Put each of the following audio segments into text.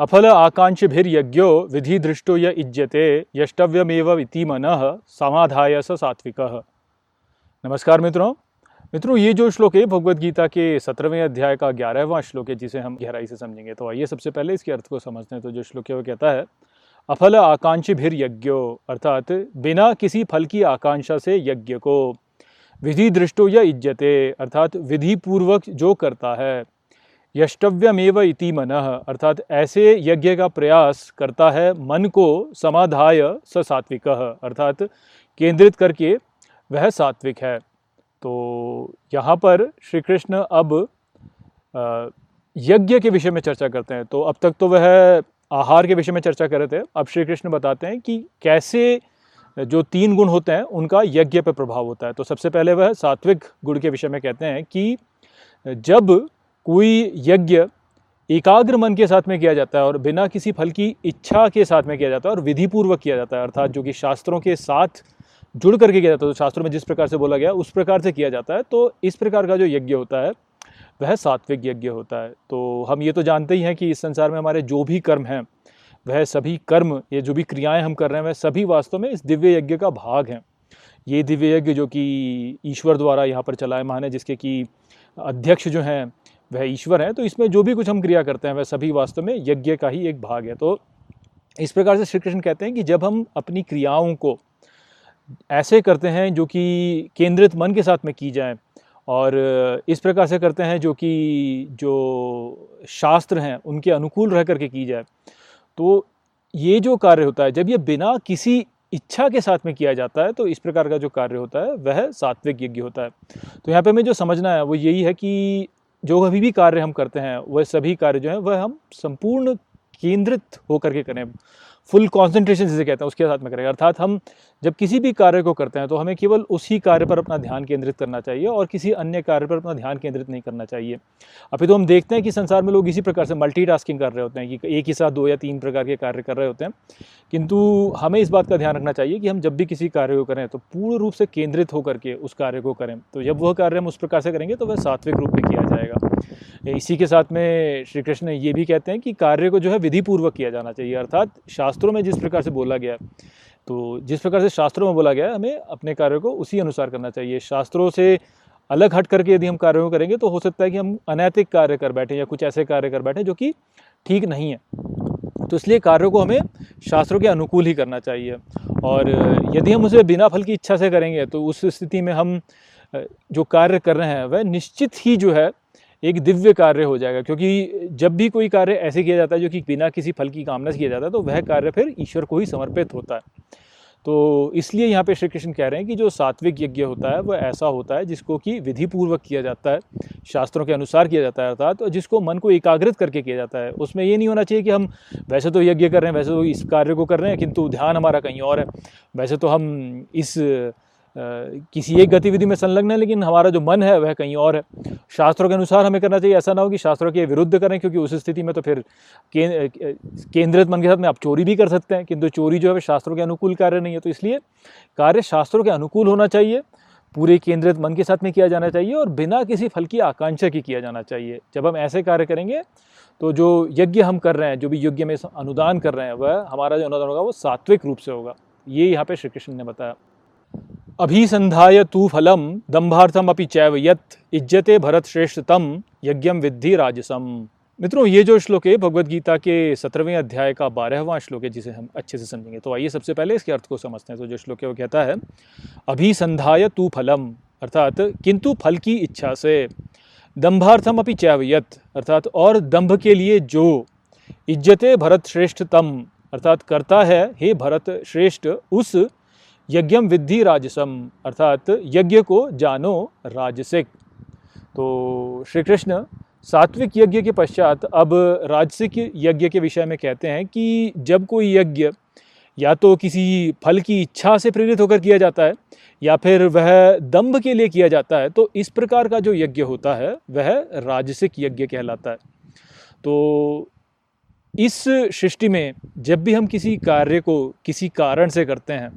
अफल आकांक्षिभिर्यज्ञो विधि दृष्टो य इज्यते, यष्टव्यमेव इति मनः, समाधाय स सात्विकः। नमस्कार मित्रों। मित्रों, ये जो श्लोक है भगवत गीता के सत्रहवें अध्याय का ग्यारहवां श्लोक है, जिसे हम गहराई से समझेंगे। तो आइए सबसे पहले इसके अर्थ को समझते हैं। तो जो श्लोक है, वो कहता है, अफल आकांक्षी भिर यज्ञो अर्थात बिना किसी फल की आकांक्षा से यज्ञ को विधि दृष्टो या इज्जते अर्थात विधि पूर्वक जो करता है यष्टव्यमेव इति मन। अर्थात ऐसे यज्ञ का प्रयास करता है, मन को समाधाय स सात्विक। अर्थात केंद्रित करके वह सात्विक है। तो यहाँ पर श्री कृष्ण अब यज्ञ के विषय में चर्चा करते हैं। तो अब तक तो वह आहार के विषय में चर्चा कर रहे थे। अब श्री कृष्ण बताते हैं कि कैसे जो तीन गुण होते हैं, उनका यज्ञ पर प्रभाव होता है। तो सबसे पहले वह सात्विक गुण के विषय में कहते हैं कि जब कोई यज्ञ एकाग्र मन के साथ में किया जाता है और बिना किसी फल की इच्छा के साथ में किया जाता है और विधि पूर्वक किया जाता है, अर्थात जो कि शास्त्रों के साथ जुड़ करके किया जाता है। तो शास्त्रों में जिस प्रकार से बोला गया, उस प्रकार से किया जाता है। तो इस प्रकार का जो यज्ञ होता है, वह सात्विक यज्ञ होता है। तो हम ये तो जानते ही हैं कि इस संसार में हमारे जो भी कर्म हैं, वह सभी कर्म, ये जो भी क्रियाएँ हम कर रहे हैं, वह सभी वास्तव में इस दिव्य यज्ञ का भाग हैं। ये दिव्य यज्ञ जो कि ईश्वर द्वारा यहाँ पर चलायमान है जिसके कि अध्यक्ष जो हैं वह ईश्वर हैं तो इसमें जो भी कुछ हम क्रिया करते हैं, वह सभी वास्तव में यज्ञ का ही एक भाग है। तो इस प्रकार से श्री कृष्ण कहते हैं कि जब हम अपनी क्रियाओं को ऐसे करते हैं, जो कि केंद्रित मन के साथ में की जाए, और इस प्रकार से करते हैं, जो कि जो शास्त्र हैं, उनके अनुकूल रह करके की जाए तो ये जो कार्य होता है, जब ये बिना किसी इच्छा के साथ में किया जाता है तो इस प्रकार का जो कार्य होता है, वह सात्विक यज्ञ होता है। तो यहाँ पे हमें जो समझना है, वो यही है कि जो अभी भी कार्य हम करते हैं, वह सभी कार्य जो है, वह हम संपूर्ण केंद्रित होकर के करें। फुल कॉन्सेंट्रेशन जिसे कहते हैं, उसके साथ में करें। अर्थात हम जब किसी भी कार्य को करते हैं तो हमें केवल उसी कार्य पर अपना ध्यान केंद्रित करना चाहिए और किसी अन्य कार्य पर अपना ध्यान केंद्रित नहीं करना चाहिए। अभी तो हम देखते हैं कि संसार में लोग इसी प्रकार से मल्टीटास्किंग कर रहे होते हैं, कि एक ही साथ दो या तीन प्रकार के कार्य कर रहे होते हैं। किंतु हमें इस बात का ध्यान रखना चाहिए कि हम जब भी किसी कार्य को करें तो पूर्ण रूप से केंद्रित होकर के उस कार्य को करें। तो जब वह कार्य हम उस प्रकार से करेंगे तो वह सात्विक रूप में किया जाएगा। इसी के साथ में श्री कृष्ण ये भी कहते हैं कि कार्य को जो है विधि पूर्वक किया जाना चाहिए, अर्थात शास्त्रों में जिस प्रकार से बोला गया तो जिस प्रकार से शास्त्रों में बोला गया है, हमें अपने कार्य को उसी अनुसार करना चाहिए। शास्त्रों से अलग हट करके यदि हम कार्यों करेंगे तो हो सकता है कि हम अनैतिक कार्य कर बैठे या कुछ ऐसे कार्य कर बैठे जो कि ठीक नहीं है। तो इसलिए कार्यों को हमें शास्त्रों के अनुकूल ही करना चाहिए। और यदि हम उसे बिना फल की इच्छा से करेंगे तो उस स्थिति में हम जो कार्य कर रहे हैं, वह निश्चित ही जो है एक दिव्य कार्य हो जाएगा, क्योंकि जब भी कोई कार्य ऐसे किया जाता है जो कि बिना किसी फल की कामना से किया जाता है तो वह कार्य फिर ईश्वर को ही समर्पित होता है। तो इसलिए यहाँ पे श्री कृष्ण कह रहे हैं कि जो सात्विक यज्ञ होता है, वह ऐसा होता है जिसको कि विधि पूर्वक किया जाता है, शास्त्रों के अनुसार किया जाता है, अर्थात तो जिसको मन को एकाग्रित करके किया जाता है। उसमें ये नहीं होना चाहिए कि हम वैसे तो यज्ञ कर रहे हैं, वैसे तो इस कार्य को कर रहे हैं, किंतु ध्यान हमारा कहीं और है। वैसे तो हम इस किसी एक गतिविधि में संलग्न है, लेकिन हमारा जो मन है, वह कहीं और है। शास्त्रों के अनुसार हमें करना चाहिए, ऐसा ना हो कि शास्त्रों के विरुद्ध करें, क्योंकि उस स्थिति में तो फिर केंद्रित मन के साथ में आप चोरी भी कर सकते हैं, किंतु चोरी जो है शास्त्रों के अनुकूल कार्य नहीं है। तो इसलिए कार्य शास्त्रों के अनुकूल होना चाहिए, पूरे केंद्रित मन के साथ में किया जाना चाहिए, और बिना किसी फल की आकांक्षा की किया जाना चाहिए। जब हम ऐसे कार्य करेंगे तो जो यज्ञ हम कर रहे हैं, जो भी यज्ञ में अनुदान कर रहे हैं, वह हमारा जो अनुदान होगा, वो सात्विक रूप से होगा। ये यहाँ पे श्री कृष्ण ने बताया। अभिसंधाय तू फलम दंभार्थम चैव यत इज्जते भरत श्रेष्ठ तम यज्ञम विद्धि राजसम। मित्रों, ये जो श्लोक है भगवत गीता के सत्रहवें अध्याय का बारहवां श्लोक है, जिसे हम अच्छे से समझेंगे तो आइए सबसे पहले इसके अर्थ को समझते हैं। तो जो श्लोक है, वो कहता है अभिसंधाय तू फलम अर्थात, किंतु फल की इच्छा से। दंभार्थम अपि चैवयत अर्थात, और दंभ के लिए जो। इज्जते भरत श्रेष्ठ तम अर्थात, करता है, हे भरत श्रेष्ठ उस यज्ञम विद्धि राजसम अर्थात यज्ञ को जानो राजसिक। तो श्री कृष्ण सात्विक यज्ञ के पश्चात अब राजसिक यज्ञ के विषय में कहते हैं कि जब कोई यज्ञ या तो किसी फल की इच्छा से प्रेरित होकर किया जाता है, या फिर वह दम्भ के लिए किया जाता है तो इस प्रकार का जो यज्ञ होता है, वह राजसिक यज्ञ कहलाता है। तो इस सृष्टि में जब भी हम किसी कार्य को किसी कारण से करते हैं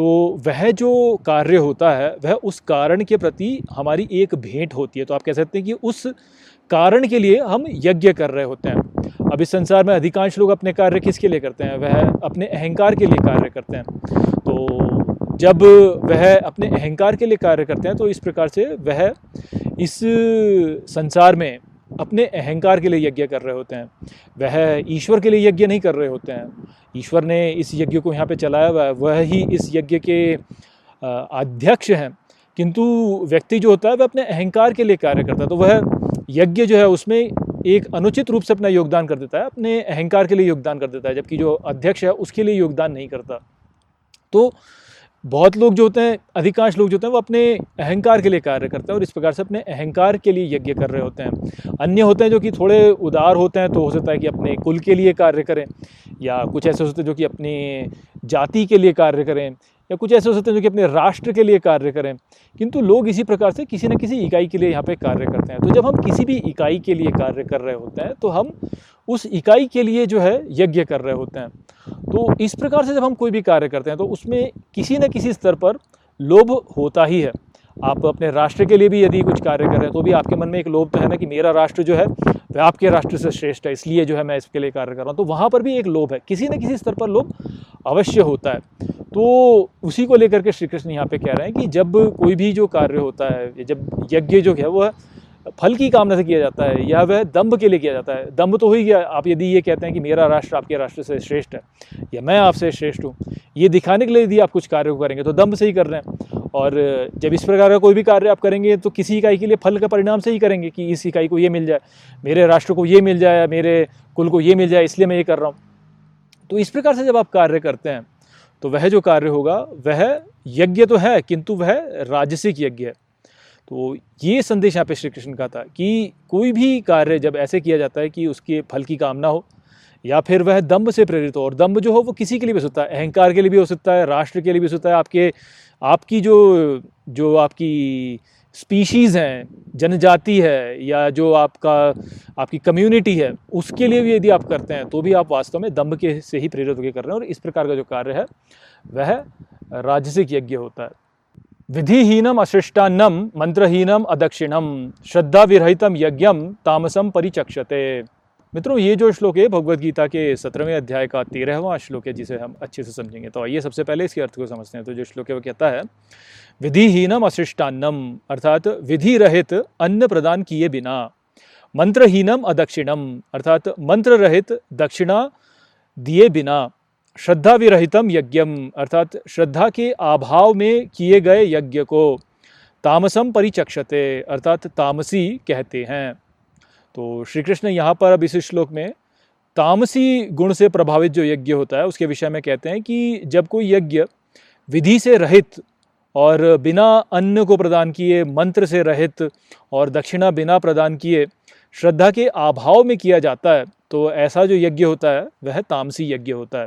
तो वह जो कार्य होता है, वह उस कारण के प्रति हमारी एक भेंट होती है। तो आप कह सकते हैं कि उस कारण के लिए हम यज्ञ कर रहे होते हैं। अब इस संसार में अधिकांश लोग अपने कार्य किसके लिए करते हैं? वह अपने अहंकार के लिए कार्य करते हैं। तो जब वह अपने अहंकार के लिए कार्य करते हैं तो इस प्रकार से वह इस संसार में अपने अहंकार के लिए यज्ञ कर रहे होते हैं। वह ईश्वर के लिए यज्ञ नहीं कर रहे होते हैं। ईश्वर ने इस यज्ञ को यहाँ पे चलाया हुआ है। वह ही इस यज्ञ के अध्यक्ष हैं। किंतु व्यक्ति जो होता है, वह अपने अहंकार के लिए कार्य करता है। तो वह यज्ञ जो है, उसमें एक अनुचित रूप से अपना योगदान कर देता है। अपने अहंकार के लिए योगदान कर देता है, जबकि जो अध्यक्ष है, उसके लिए योगदान नहीं करता। तो बहुत लोग जो होते हैं, अधिकांश लोग जो होते हैं, वो अपने अहंकार के लिए कार्य करते हैं और इस प्रकार से अपने अहंकार के लिए यज्ञ कर रहे होते हैं। अन्य होते हैं जो कि थोड़े उदार होते हैं तो हो सकता है कि अपने कुल के लिए कार्य करें या कुछ ऐसे होते हैं जो कि अपनी जाति के लिए कार्य करें। या कुछ ऐसे हो सकते हैं जो कि अपने राष्ट्र के लिए कार्य करें। किंतु लोग इसी प्रकार से किसी न किसी इकाई के लिए यहाँ पे कार्य करते हैं। तो जब हम किसी भी इकाई के लिए कार्य कर रहे होते हैं तो हम उस इकाई के लिए जो है यज्ञ कर रहे होते हैं। तो इस प्रकार से जब हम कोई भी कार्य करते हैं तो उसमें किसी न किसी स्तर पर लोभ होता ही है। आप अपने राष्ट्र के लिए भी यदि कुछ कार्य कर रहे हैं तो भी आपके मन में एक लोभ तो है ना कि मेरा राष्ट्र जो है, वह आपके राष्ट्र से श्रेष्ठ है, इसलिए जो है मैं इसके लिए कार्य कर रहा हूँ। तो वहाँ पर भी एक लोभ है। किसी न किसी स्तर पर लोभ अवश्य होता है। तो उसी को लेकर के श्री कृष्ण यहाँ पे कह रहे हैं कि जब कोई भी जो कार्य होता है जब यज्ञ जो है, वह फल की कामना से किया जाता है या वह दम्भ के लिए किया जाता है, दम्भ तो हो ही गया। आप यदि ये कहते हैं कि मेरा राष्ट्र आपके राष्ट्र से श्रेष्ठ है या मैं आपसे श्रेष्ठ हूँ, ये दिखाने के लिए यदि आप कुछ कार्य करेंगे तो दम्भ से ही कर रहे हैं। और जब इस प्रकार का कोई भी कार्य आप करेंगे तो किसी इकाई के लिए फल का परिणाम से ही करेंगे कि इस इकाई को ये मिल जाए, मेरे राष्ट्र को ये मिल जाए, मेरे कुल को ये मिल जाए, इसलिए मैं ये कर रहा हूँ। तो इस प्रकार से जब आप कार्य करते हैं तो वह जो कार्य होगा, वह यज्ञ तो है, किंतु वह राजसिक यज्ञ है। तो ये संदेश यहाँ पे श्री कृष्ण का था कि कोई भी कार्य जब ऐसे किया जाता है कि उसके फल की कामना हो या फिर वह दम्भ से प्रेरित हो, और दम्भ जो हो वो किसी के लिए भी हो सकता है, अहंकार के लिए भी हो सकता है, राष्ट्र के लिए भी हो सकता है, आपके, आपकी जो जो आपकी स्पीशीज़ हैं, जनजाति है, या जो आपका, आपकी कम्युनिटी है, उसके लिए भी यदि आप करते हैं तो भी आप वास्तव में दम्भ के से ही प्रेरित होकर कर रहे हैं, और इस प्रकार का जो कार्य है, वह राजसिक यज्ञ होता है। विधिहीनम अशिष्टान्नम, मंत्रहीनम अदक्षिणम श्रद्धा विरहितम यज्ञम, तामसम परिचक्षते। मित्रों, ये जो श्लोक है भगवत गीता के सत्रहवें अध्याय का तेरहवां श्लोक है, जिसे हम अच्छे से समझेंगे। तो आइए सबसे पहले इसके अर्थ को समझते हैं। तो जो श्लोक है, वो कहता है, विधिहीनम अशिष्टान्नम अर्थात विधि रहित अन्न प्रदान किए बिना। मंत्रहीनम अदक्षिणम, अर्थात मंत्र रहित दक्षिणा दिए बिना। श्रद्धा विरहितम यज्ञम, अर्थात श्रद्धा के अभाव में किए गए यज्ञ को। तामसम परिचक्षते, अर्थात तामसी कहते हैं। तो श्री कृष्ण यहाँ पर अब इस श्लोक में तामसी गुण से प्रभावित जो यज्ञ होता है, उसके विषय में कहते हैं कि जब कोई यज्ञ विधि से रहित और बिना अन्न को प्रदान किए, मंत्र से रहित और दक्षिणा बिना प्रदान किए श्रद्धा के अभाव में किया जाता है तो ऐसा जो यज्ञ होता है, वह तामसी यज्ञ होता है।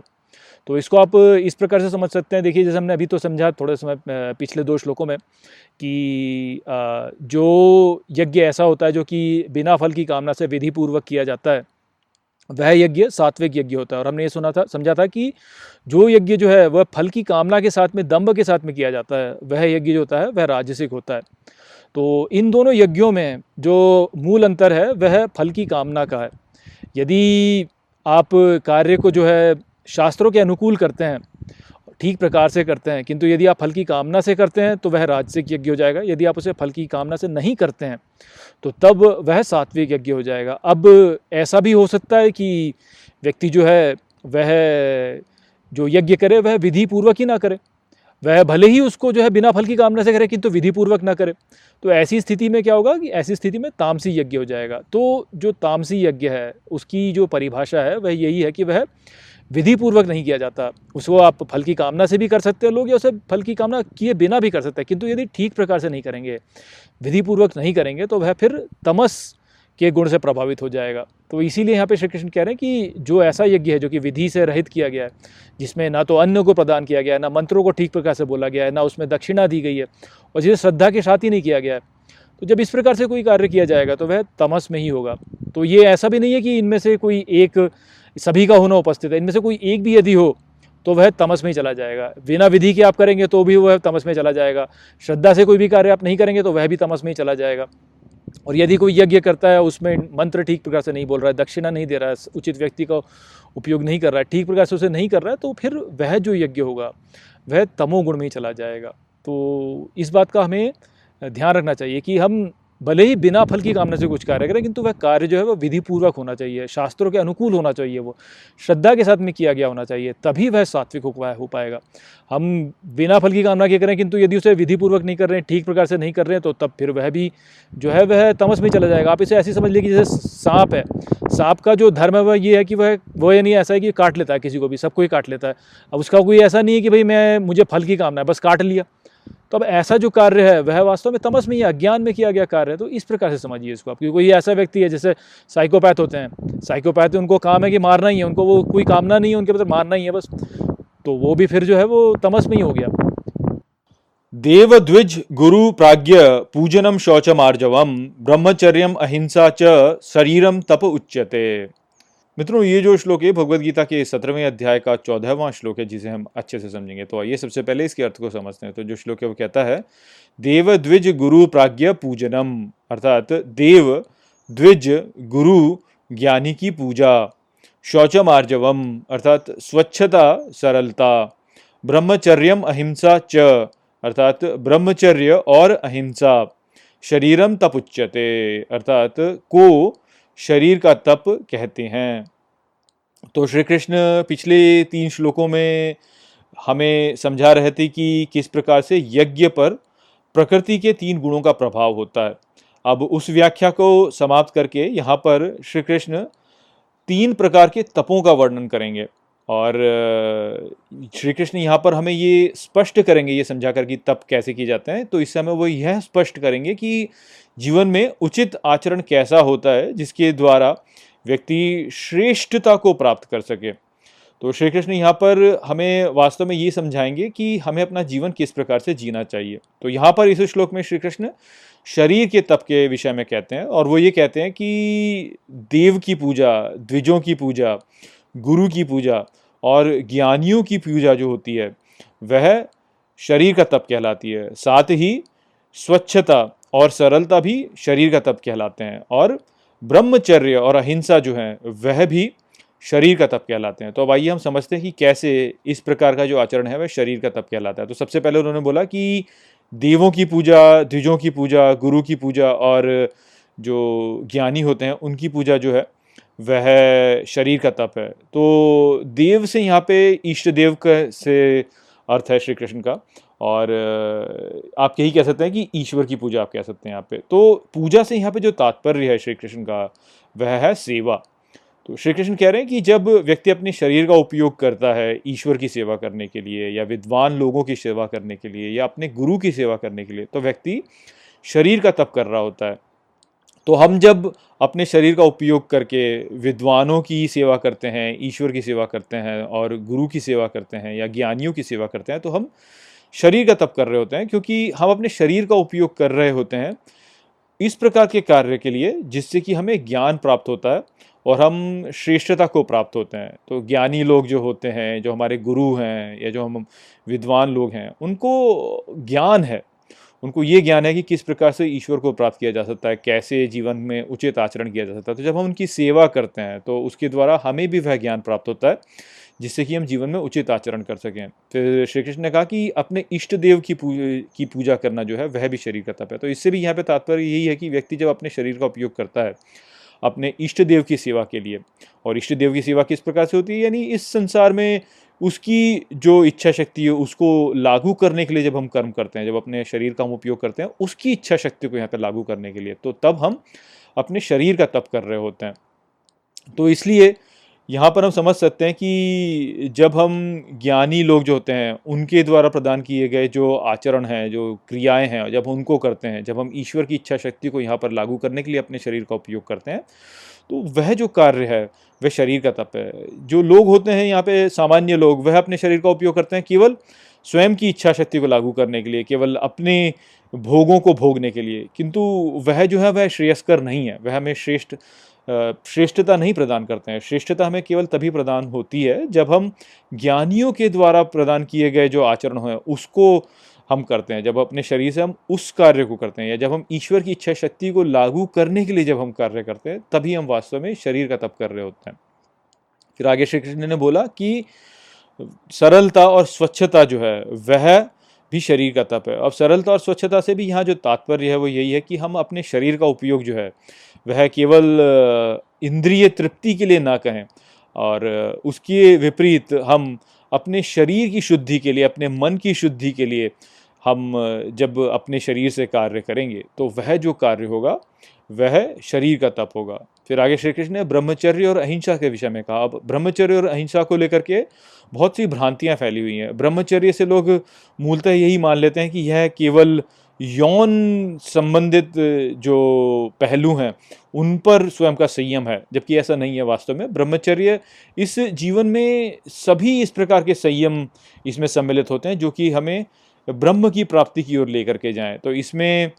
तो इसको आप इस प्रकार से समझ सकते हैं। देखिए, जैसे हमने अभी तो समझा थोड़े समय पिछले दो श्लोकों में कि जो यज्ञ ऐसा होता है जो कि बिना फल की कामना से विधि पूर्वक किया जाता है, वह यज्ञ सात्विक यज्ञ होता है। और हमने ये सुना था, समझा था कि जो यज्ञ जो है, वह फल की कामना के साथ में, दम्भ के साथ में किया जाता है, वह यज्ञ जो होता है, वह राजसिक होता है। तो इन दोनों यज्ञों में जो मूल अंतर है, वह फल की कामना का है। यदि आप कार्य को जो है शास्त्रों के अनुकूल करते हैं, ठीक प्रकार से करते हैं, किंतु यदि आप फल की कामना से करते हैं तो वह राजसिक यज्ञ हो जाएगा। यदि आप उसे फल की कामना से नहीं करते हैं तो तब वह सात्विक यज्ञ हो जाएगा। अब ऐसा भी हो सकता है कि व्यक्ति जो है, वह जो यज्ञ करे, वह विधि पूर्वक ही ना करे। वह भले ही उसको जो है बिना फल की कामना से करे, किंतु विधि पूर्वक ना करे। तो ऐसी स्थिति में क्या होगा कि ऐसी स्थिति में तामसी यज्ञ हो जाएगा। तो जो तामसी यज्ञ है, उसकी जो परिभाषा है, वह यही है कि वह विधि पूर्वक नहीं किया जाता। उसको आप फल की कामना से भी कर सकते हैं लोग, या उसे फल की कामना किए बिना भी कर सकते हैं। किंतु यदि ठीक प्रकार से नहीं करेंगे विधि पूर्वक नहीं करेंगे तो वह फिर तमस के गुण से प्रभावित हो जाएगा। तो इसीलिए यहाँ पे श्री कृष्ण कह रहे हैं कि जो ऐसा यज्ञ है जो कि विधि से रहित किया गया है, जिसमें ना तो अन्न को प्रदान किया गया है, ना मंत्रों को ठीक प्रकार से बोला गया है, ना उसमें दक्षिणा दी गई है, और जिसे श्रद्धा के साथ ही नहीं किया गया है तो जब इस प्रकार से कोई कार्य किया जाएगा तो वह तमस में ही होगा। तो ये ऐसा भी नहीं है कि इनमें से कोई एक सभी का होना उपस्थित है। इनमें से कोई एक भी यदि हो तो वह तमस में ही चला जाएगा। बिना विधि के आप करेंगे तो भी वह तमस में चला जाएगा। श्रद्धा से कोई भी कार्य आप नहीं करेंगे तो वह भी तमस में ही चला जाएगा। और यदि कोई यज्ञ करता है, उसमें मंत्र ठीक प्रकार से नहीं बोल रहा है, दक्षिणा नहीं दे रहा है, उचित व्यक्ति का उपयोग नहीं कर रहा है, ठीक प्रकार से उसे नहीं कर रहा है तो फिर वह जो यज्ञ होगा, वह तमोगुण में ही चला जाएगा। तो इस बात का हमें ध्यान रखना चाहिए कि हम भले ही बिना फल की कामना से कुछ कार्य करें, किंतु वह कार्य जो है वो विधि पूर्वक होना चाहिए, शास्त्रों के अनुकूल होना चाहिए, वो श्रद्धा के साथ में किया गया होना चाहिए, तभी वह सात्विक हो पाएगा। हम बिना फल की कामना के करें, किंतु यदि उसे विधि पूर्वक नहीं कर रहे हैं, ठीक प्रकार से नहीं कर रहे हैं तो तब फिर वह भी जो है वह तमस में चला जाएगा। आप इसे ऐसी समझ लीजिए, जैसे सांप है। सांप का जो धर्म है, वह ये है कि वह, वो ये नहीं ऐसा है कि काट लेता है किसी को भी सबको ही काट लेता है। अब उसका कोई ऐसा नहीं है कि भाई मैं, मुझे फल की कामना है, बस काट लिया। तो अब ऐसा जो कार्य है, वह वास्तव में तमस में या अज्ञान में किया गया कार्य है तो इस प्रकार से समझिए इसको आप, क्योंकि कोई ऐसा व्यक्ति है, जैसे साइकोपैथ होते हैं। साइकोपैथ उनको काम है कि मारना ही है, उनको वो कोई कामना नहीं है, उनके मतलब मारना ही है बस। तो वो भी फिर जो है, वो तमस में ही हो गया। देव द्विज गुरु प्राज्ञ पूजनम शौचमार्जवम, ब्रह्मचर्यम अहिंसा च शरीरम तप उच्यते। मित्रों, ये जो श्लोक है भगवत गीता के सत्रहवें अध्याय का चौदहवां श्लोक है, जिसे हम अच्छे से समझेंगे। तो आइए सबसे पहले इसके अर्थ को समझते हैं। तो जो श्लोक है, वो कहता है, देव द्विज गुरु प्राज्ञ पूजनम अर्थात देव द्विज गुरु ज्ञानी की पूजा, शौचम आर्जवम, अर्थात स्वच्छता, सरलता, ब्रह्मचर्यम अहिंसा च, अर्थात ब्रह्मचर्य और अहिंसा, शरीरम तपुच्यते, अर्थात को शरीर का तप कहते हैं। तो श्री कृष्ण पिछले तीन श्लोकों में हमें समझा रहे थे कि किस प्रकार से यज्ञ पर प्रकृति के तीन गुणों का प्रभाव होता है। अब उस व्याख्या को समाप्त करके यहाँ पर श्री कृष्ण तीन प्रकार के तपों का वर्णन करेंगे और श्री कृष्ण यहाँ पर हमें ये स्पष्ट करेंगे, ये समझा कर कि तप कैसे किए जाते हैं। तो इस समय वो यह स्पष्ट करेंगे कि जीवन में उचित आचरण कैसा होता है जिसके द्वारा व्यक्ति श्रेष्ठता को प्राप्त कर सके। तो श्री कृष्ण यहाँ पर हमें वास्तव में ये समझाएँगे कि हमें अपना जीवन किस प्रकार से जीना चाहिए। तो यहाँ पर इस श्लोक में श्री कृष्ण शरीर के तप के विषय में कहते हैं और वो ये कहते हैं कि देव की पूजा, द्विजों की पूजा, गुरु की पूजा और ज्ञानियों की पूजा जो होती है, वह शरीर का तप कहलाती है। साथ ही स्वच्छता और सरलता भी शरीर का तप कहलाते हैं और ब्रह्मचर्य और अहिंसा जो है, वह भी शरीर का तप कहलाते हैं। तो अब आइए हम समझते हैं कि कैसे इस प्रकार का जो आचरण है, वह शरीर का तप कहलाता है। तो सबसे पहले उन्होंने बोला कि देवों की पूजा, द्विजों की पूजा, गुरु की पूजा और जो ज्ञानी होते हैं, उनकी पूजा जो है, वह शरीर का तप है। तो देव से यहाँ पे इष्ट देव का से अर्थ है श्री कृष्ण का। और आप यही कह सकते हैं कि ईश्वर की पूजा आप कह सकते हैं यहाँ पे। तो पूजा से यहाँ पे जो तात्पर्य है श्री कृष्ण का, वह है सेवा। तो श्री कृष्ण कह रहे हैं कि जब व्यक्ति अपने शरीर का उपयोग करता है ईश्वर की सेवा करने के लिए या विद्वान लोगों की सेवा करने के लिए या अपने गुरु की सेवा करने के लिए तो व्यक्ति शरीर का तप कर रहा होता है। तो हम जब अपने शरीर का उपयोग करके विद्वानों की सेवा करते हैं, ईश्वर की सेवा करते हैं और गुरु की सेवा करते हैं या ज्ञानियों की सेवा करते हैं तो हम शरीर का तप कर रहे होते हैं, क्योंकि हम अपने शरीर का उपयोग कर रहे होते हैं इस प्रकार के कार्य के लिए, जिससे कि हमें ज्ञान प्राप्त होता है और हम श्रेष्ठता को प्राप्त होते हैं। तो ज्ञानी लोग जो होते हैं, जो हमारे गुरु हैं या जो हम विद्वान लोग हैं, उनको ज्ञान है। उनको ये ज्ञान है कि किस प्रकार से ईश्वर को प्राप्त किया जा सकता है, कैसे जीवन में उचित आचरण किया जा सकता है। तो जब हम उनकी सेवा करते हैं तो उसके द्वारा हमें भी वह ज्ञान प्राप्त होता है। जिससे कि हम जीवन में उचित आचरण कर सकें। फिर श्री कृष्ण ने कहा कि अपने इष्ट देव की की पूजा करना जो है, वह भी शरीर का तप है। तो इससे भी यहाँ पे तात्पर्य यही है कि व्यक्ति जब अपने शरीर का उपयोग करता है, अपने इष्ट देव की सेवा के लिए, और इष्ट देव की सेवा किस प्रकार से होती है? यानी इस संसार में उसकी जो इच्छा शक्ति है, उसको लागू करने के लिए जब हम कर्म करते हैं, जब अपने शरीर का हम उपयोग करते हैं, उसकी इच्छा शक्ति को यहाँ पर लागू करने के लिए तो तब हम अपने शरीर का तप कर रहे होते हैं। तो इसलिए यहाँ पर हम समझ सकते हैं कि जब हम ज्ञानी लोग जो होते हैं, उनके द्वारा प्रदान किए गए जो आचरण हैं, जो क्रियाएँ हैं, जब उनको करते हैं, जब हम ईश्वर की इच्छा शक्ति को यहाँ पर लागू करने के लिए अपने शरीर का उपयोग करते हैं तो वह जो कार्य है, वह शरीर का तप है। जो लोग होते हैं यहाँ पे सामान्य लोग, वह अपने शरीर का उपयोग करते हैं केवल स्वयं की इच्छा शक्ति को लागू करने के लिए, केवल अपने भोगों को भोगने के लिए। किंतु वह जो है, वह श्रेयस्कर नहीं है, वह हमें श्रेष्ठ श्रेष्ठता नहीं प्रदान करते हैं। श्रेष्ठता हमें केवल तभी प्रदान होती है जब हम ज्ञानियों के द्वारा प्रदान किए गए जो आचरण हैं, उसको हम करते हैं। जब अपने शरीर से हम उस कार्य को करते हैं या जब हम ईश्वर की इच्छा शक्ति को लागू करने के लिए जब हम कार्य करते हैं, तभी हम वास्तव में शरीर का तप कर रहे होते हैं। फिर आगे श्री कृष्ण ने बोला कि सरलता और स्वच्छता जो है, वह भी शरीर का तप है। अब सरलता और स्वच्छता से भी यहाँ जो तात्पर्य है, वो यही है कि हम अपने शरीर का उपयोग जो है वह केवल इंद्रिय तृप्ति के लिए ना कहें और उसके विपरीत हम अपने शरीर की शुद्धि के लिए, अपने मन की शुद्धि के लिए हम जब अपने शरीर से कार्य करेंगे तो वह जो कार्य होगा, वह शरीर का तप होगा। फिर आगे श्री कृष्ण ने ब्रह्मचर्य और अहिंसा के विषय में कहा। अब ब्रह्मचर्य और अहिंसा को लेकर के बहुत सी भ्रांतियाँ फैली हुई हैं। ब्रह्मचर्य से लोग मूलतः यही मान लेते हैं कि यह केवल यौन संबंधित जो पहलू हैं, उन पर स्वयं का संयम है, जबकि ऐसा नहीं है वास्तव में। ब्रह्मचर्य इस जीवन में सभी इस प्रकार के संयम इसमें सम्मिलित होते हैं, जो कि हमें ब्रह्म की प्राप्ति की ओर लेकर के जाएँ। तो इसमें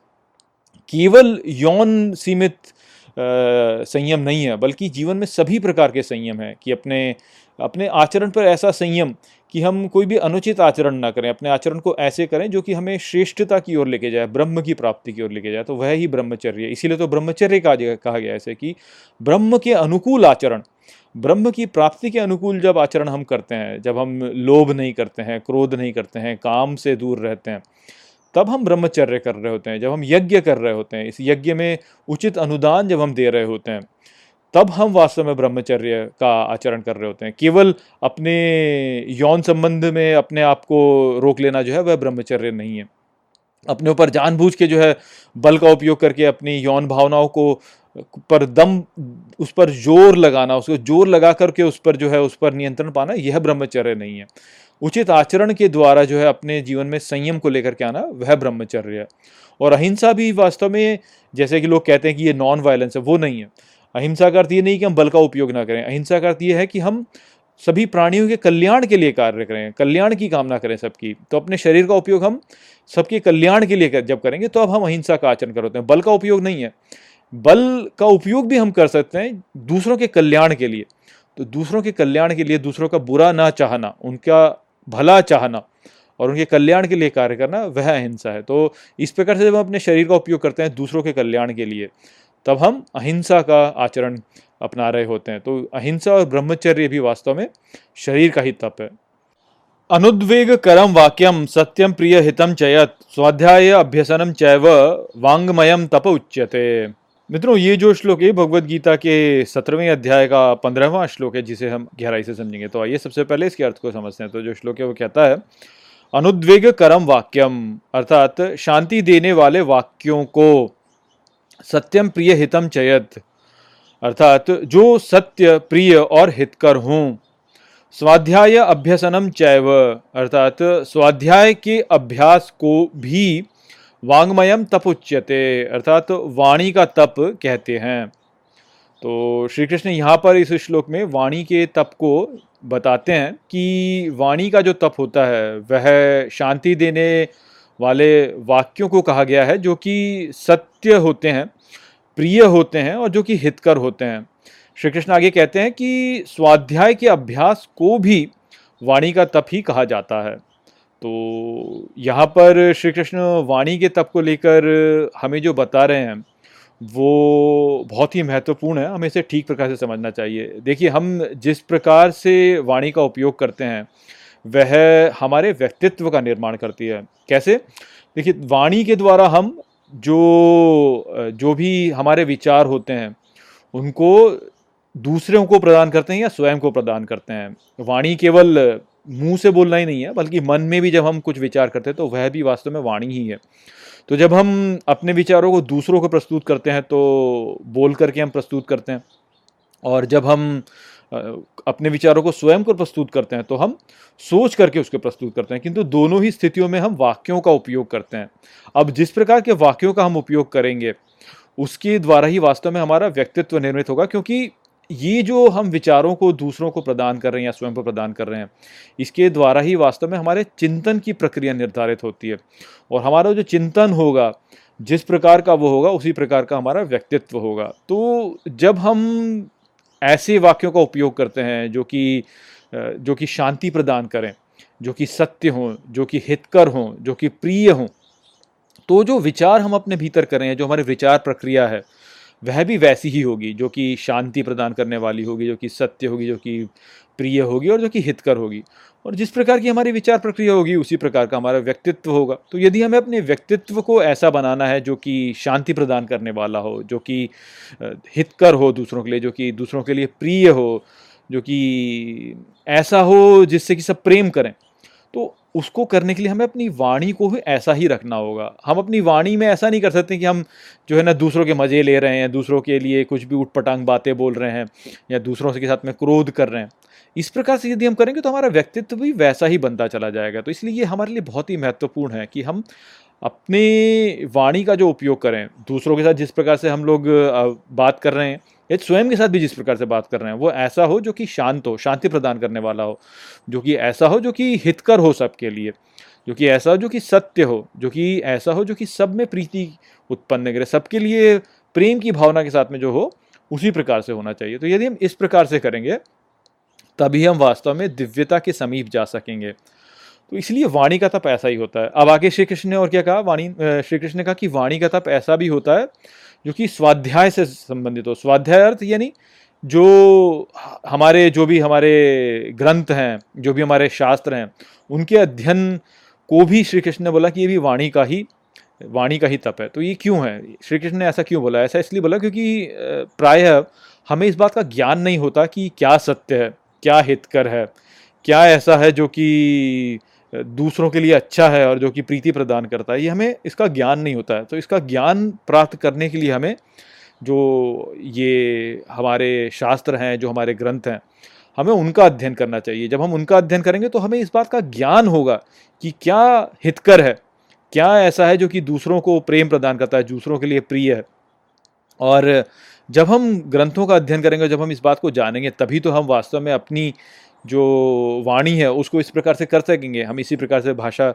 केवल यौन सीमित संयम नहीं है, बल्कि जीवन में सभी प्रकार के संयम हैं कि अपने अपने आचरण पर ऐसा संयम कि हम कोई भी अनुचित आचरण ना करें, अपने आचरण को ऐसे करें जो कि हमें श्रेष्ठता की ओर लेके जाए, ब्रह्म की प्राप्ति की ओर लेके जाए। तो वह ही ब्रह्मचर्य इसीलिए तो ब्रह्मचर्य कहा कहा गया ऐसे कि ब्रह्म के अनुकूल आचरण, ब्रह्म की प्राप्ति के अनुकूल जब आचरण हम करते हैं, जब हम लोभ नहीं करते हैं, क्रोध नहीं करते हैं, काम से दूर रहते हैं तब हम ब्रह्मचर्य कर रहे होते हैं, जब हम यज्ञ कर रहे होते हैं, इस यज्ञ में उचित अनुदान जब हम दे रहे होते हैं, तब हम वास्तव में ब्रह्मचर्य का आचरण कर रहे होते हैं। केवल अपने यौन संबंध में अपने आप को रोक लेना जो है, वह ब्रह्मचर्य नहीं है। अपने ऊपर जानबूझ के जो है, बल का उपयोग करके अपनी यौन भावनाओं को पर दम, उस पर ज़ोर लगाना, उसको ज़ोर लगा करके उस पर जो है, उस पर नियंत्रण पाना, यह ब्रह्मचर्य नहीं है। उचित आचरण के द्वारा जो है, अपने जीवन में संयम को लेकर के आना, वह ब्रह्मचर्य है। और अहिंसा भी वास्तव में, जैसे कि लोग कहते हैं कि ये नॉन वायलेंस है, वो नहीं है। अहिंसा का अर्थ ये नहीं कि हम बल का उपयोग ना करें। अहिंसा का अर्थ ये है कि हम सभी प्राणियों के कल्याण के लिए कार्य करें, कल्याण की कामना करें सबकी। तो अपने शरीर का उपयोग हम सबके कल्याण के लिए जब करेंगे तो अब हम अहिंसा का आचरण करते हैं। बल का उपयोग नहीं है। बल का उपयोग भी हम कर सकते हैं दूसरों के कल्याण के लिए। तो दूसरों के कल्याण के लिए दूसरों का बुरा ना चाहना, उनका भला चाहना और उनके कल्याण के लिए कार्य करना वह अहिंसा है। तो इस प्रकार से जब हम अपने शरीर का उपयोग करते हैं दूसरों के कल्याण के लिए, तब हम अहिंसा का आचरण अपना रहे होते हैं। तो अहिंसा और ब्रह्मचर्य भी वास्तव में शरीर का ही तप है। अनुद्वेग करम वाक्यम सत्यम प्रिय हितम चयत, स्वाध्याय अभ्यसनम चैव वांगमयम तप उच्यते। मित्रों, ये जो श्लोक है भगवत गीता के सत्रहवें अध्याय का पंद्रहवां श्लोक है, जिसे हम गहराई से समझेंगे। तो आइए, सबसे पहले इसके अर्थ को समझते हैं। तो जो श्लोक है, वो कहता है, अनुद्वेग करम वाक्यम अर्थात शांति देने वाले वाक्यों को सत्यम प्रिय हितम चयत, अर्थात जो सत्य प्रिय और हितकर हों। स्वाध्याय अभ्यसनम चैव, अर्थात स्वाध्याय के अभ्यास को भी वांगमयम तप उच्यते अर्थात वाणी का तप कहते हैं। तो श्री कृष्ण यहाँ पर इस श्लोक में वाणी के तप को बताते हैं कि वाणी का जो तप होता है, वह शांति देने वाले वाक्यों को कहा गया है, जो कि सत्य होते हैं, प्रिय होते हैं और जो कि हितकर होते हैं। श्री कृष्ण आगे कहते हैं कि स्वाध्याय के अभ्यास को भी वाणी का तप ही कहा जाता है। तो यहाँ पर श्री कृष्ण वाणी के तप को लेकर हमें जो बता रहे हैं, वो बहुत ही महत्वपूर्ण है। हमें इसे ठीक प्रकार से समझना चाहिए। देखिए, हम जिस प्रकार से वाणी का उपयोग करते हैं, वह हमारे व्यक्तित्व का निर्माण करती है। कैसे? देखिए, वाणी के द्वारा हम जो जो भी हमारे विचार होते हैं, उनको दूसरों को प्रदान करते हैं या स्वयं को प्रदान करते हैं। वाणी केवल मुँह से बोलना ही नहीं है, बल्कि मन में भी जब हम कुछ विचार करते हैं तो वह भी वास्तव में वाणी ही है। तो जब हम अपने विचारों को दूसरों को प्रस्तुत करते हैं तो बोल करके हम प्रस्तुत करते हैं, और जब हम अपने विचारों को स्वयं को प्रस्तुत करते हैं तो हम सोच करके उसके प्रस्तुत करते हैं। किंतु दोनों ही स्थितियों में हम वाक्यों का उपयोग करते हैं। अब जिस प्रकार के वाक्यों का हम उपयोग करेंगे, उसके द्वारा ही वास्तव में हमारा व्यक्तित्व निर्मित होगा, क्योंकि ये जो हम विचारों को दूसरों को प्रदान कर रहे हैं या स्वयं को प्रदान कर रहे हैं, इसके द्वारा ही वास्तव में हमारे चिंतन की प्रक्रिया निर्धारित होती है। और हमारा जो चिंतन होगा, जिस प्रकार का वो होगा, उसी प्रकार का हमारा व्यक्तित्व होगा। तो जब हम ऐसे वाक्यों का उपयोग करते हैं, जो कि जो कि शांति प्रदान करें, जो कि सत्य हों, जो कि हितकर हों, जो कि प्रिय हों तो जो विचार हम अपने भीतर करें जो हमारी विचार प्रक्रिया है वह भी वैसी ही होगी, जो कि शांति प्रदान करने वाली होगी, जो कि सत्य होगी, जो कि प्रिय होगी और जो कि हितकर होगी। और जिस प्रकार की हमारी विचार प्रक्रिया होगी, उसी प्रकार का हमारा व्यक्तित्व होगा। तो यदि हमें अपने व्यक्तित्व को ऐसा बनाना है, जो कि शांति प्रदान करने वाला हो, जो कि हितकर हो दूसरों के लिए, जो कि दूसरों के लिए प्रिय हो, जो कि ऐसा हो जिससे कि सब प्रेम करें तो उसको करने के लिए हमें अपनी वाणी को भी ऐसा ही रखना होगा। हम अपनी वाणी में ऐसा नहीं कर सकते कि हम जो है ना दूसरों के मज़े ले रहे हैं, दूसरों के लिए कुछ भी उठपटांग बातें बोल रहे हैं या दूसरों के साथ में क्रोध कर रहे हैं। इस प्रकार से यदि हम करेंगे तो हमारा व्यक्तित्व भी वैसा ही बनता चला जाएगा। तो इसलिए ये हमारे लिए बहुत ही महत्वपूर्ण है कि हम अपने वाणी का जो उपयोग करें, दूसरों के साथ जिस प्रकार से हम लोग बात कर रहे हैं या स्वयं के साथ भी जिस प्रकार से बात कर रहे हैं, वो ऐसा हो जो कि शांत हो, शांति प्रदान करने वाला हो, जो कि ऐसा हो जो कि हितकर हो सबके लिए, जो कि ऐसा हो जो कि सत्य हो, जो कि ऐसा हो जो कि सब में प्रीति उत्पन्न करे, सबके लिए प्रेम की भावना के साथ में जो हो, उसी प्रकार से होना चाहिए। तो यदि हम इस प्रकार से करेंगे, तभी हम वास्तव में दिव्यता के समीप जा सकेंगे। तो इसलिए वाणी का तप ऐसा ही होता है। अब आगे श्री कृष्ण ने और क्या कहा? वाणी श्री कृष्ण ने कहा कि वाणी का तप ऐसा भी होता है जो कि स्वाध्याय से संबंधित हो। स्वाध्याय अर्थ यानी जो हमारे, जो भी हमारे ग्रंथ हैं, जो भी हमारे शास्त्र हैं, उनके अध्ययन को भी श्री कृष्ण ने बोला कि ये भी वाणी का ही, वाणी का ही तप है। तो ये क्यों है? श्री कृष्ण ने ऐसा क्यों बोला? ऐसा इसलिए बोला क्योंकि प्रायः हमें इस बात का ज्ञान नहीं होता कि क्या सत्य है, क्या हितकर है, क्या ऐसा है जो कि दूसरों के लिए अच्छा है और जो कि प्रीति प्रदान करता है, ये हमें इसका ज्ञान नहीं होता है। तो इसका ज्ञान प्राप्त करने के लिए हमें जो ये हमारे शास्त्र हैं, जो हमारे ग्रंथ हैं, हमें उनका अध्ययन करना चाहिए। जब हम उनका अध्ययन करेंगे तो हमें इस बात का ज्ञान होगा कि क्या हितकर है, क्या ऐसा है जो कि दूसरों को प्रेम प्रदान करता है, दूसरों के लिए प्रिय है। और जब हम ग्रंथों का अध्ययन करेंगे, जब हम इस बात को जानेंगे, तभी तो हम वास्तव में अपनी जो वाणी है, उसको इस प्रकार से कर सकेंगे। हम इसी प्रकार से भाषा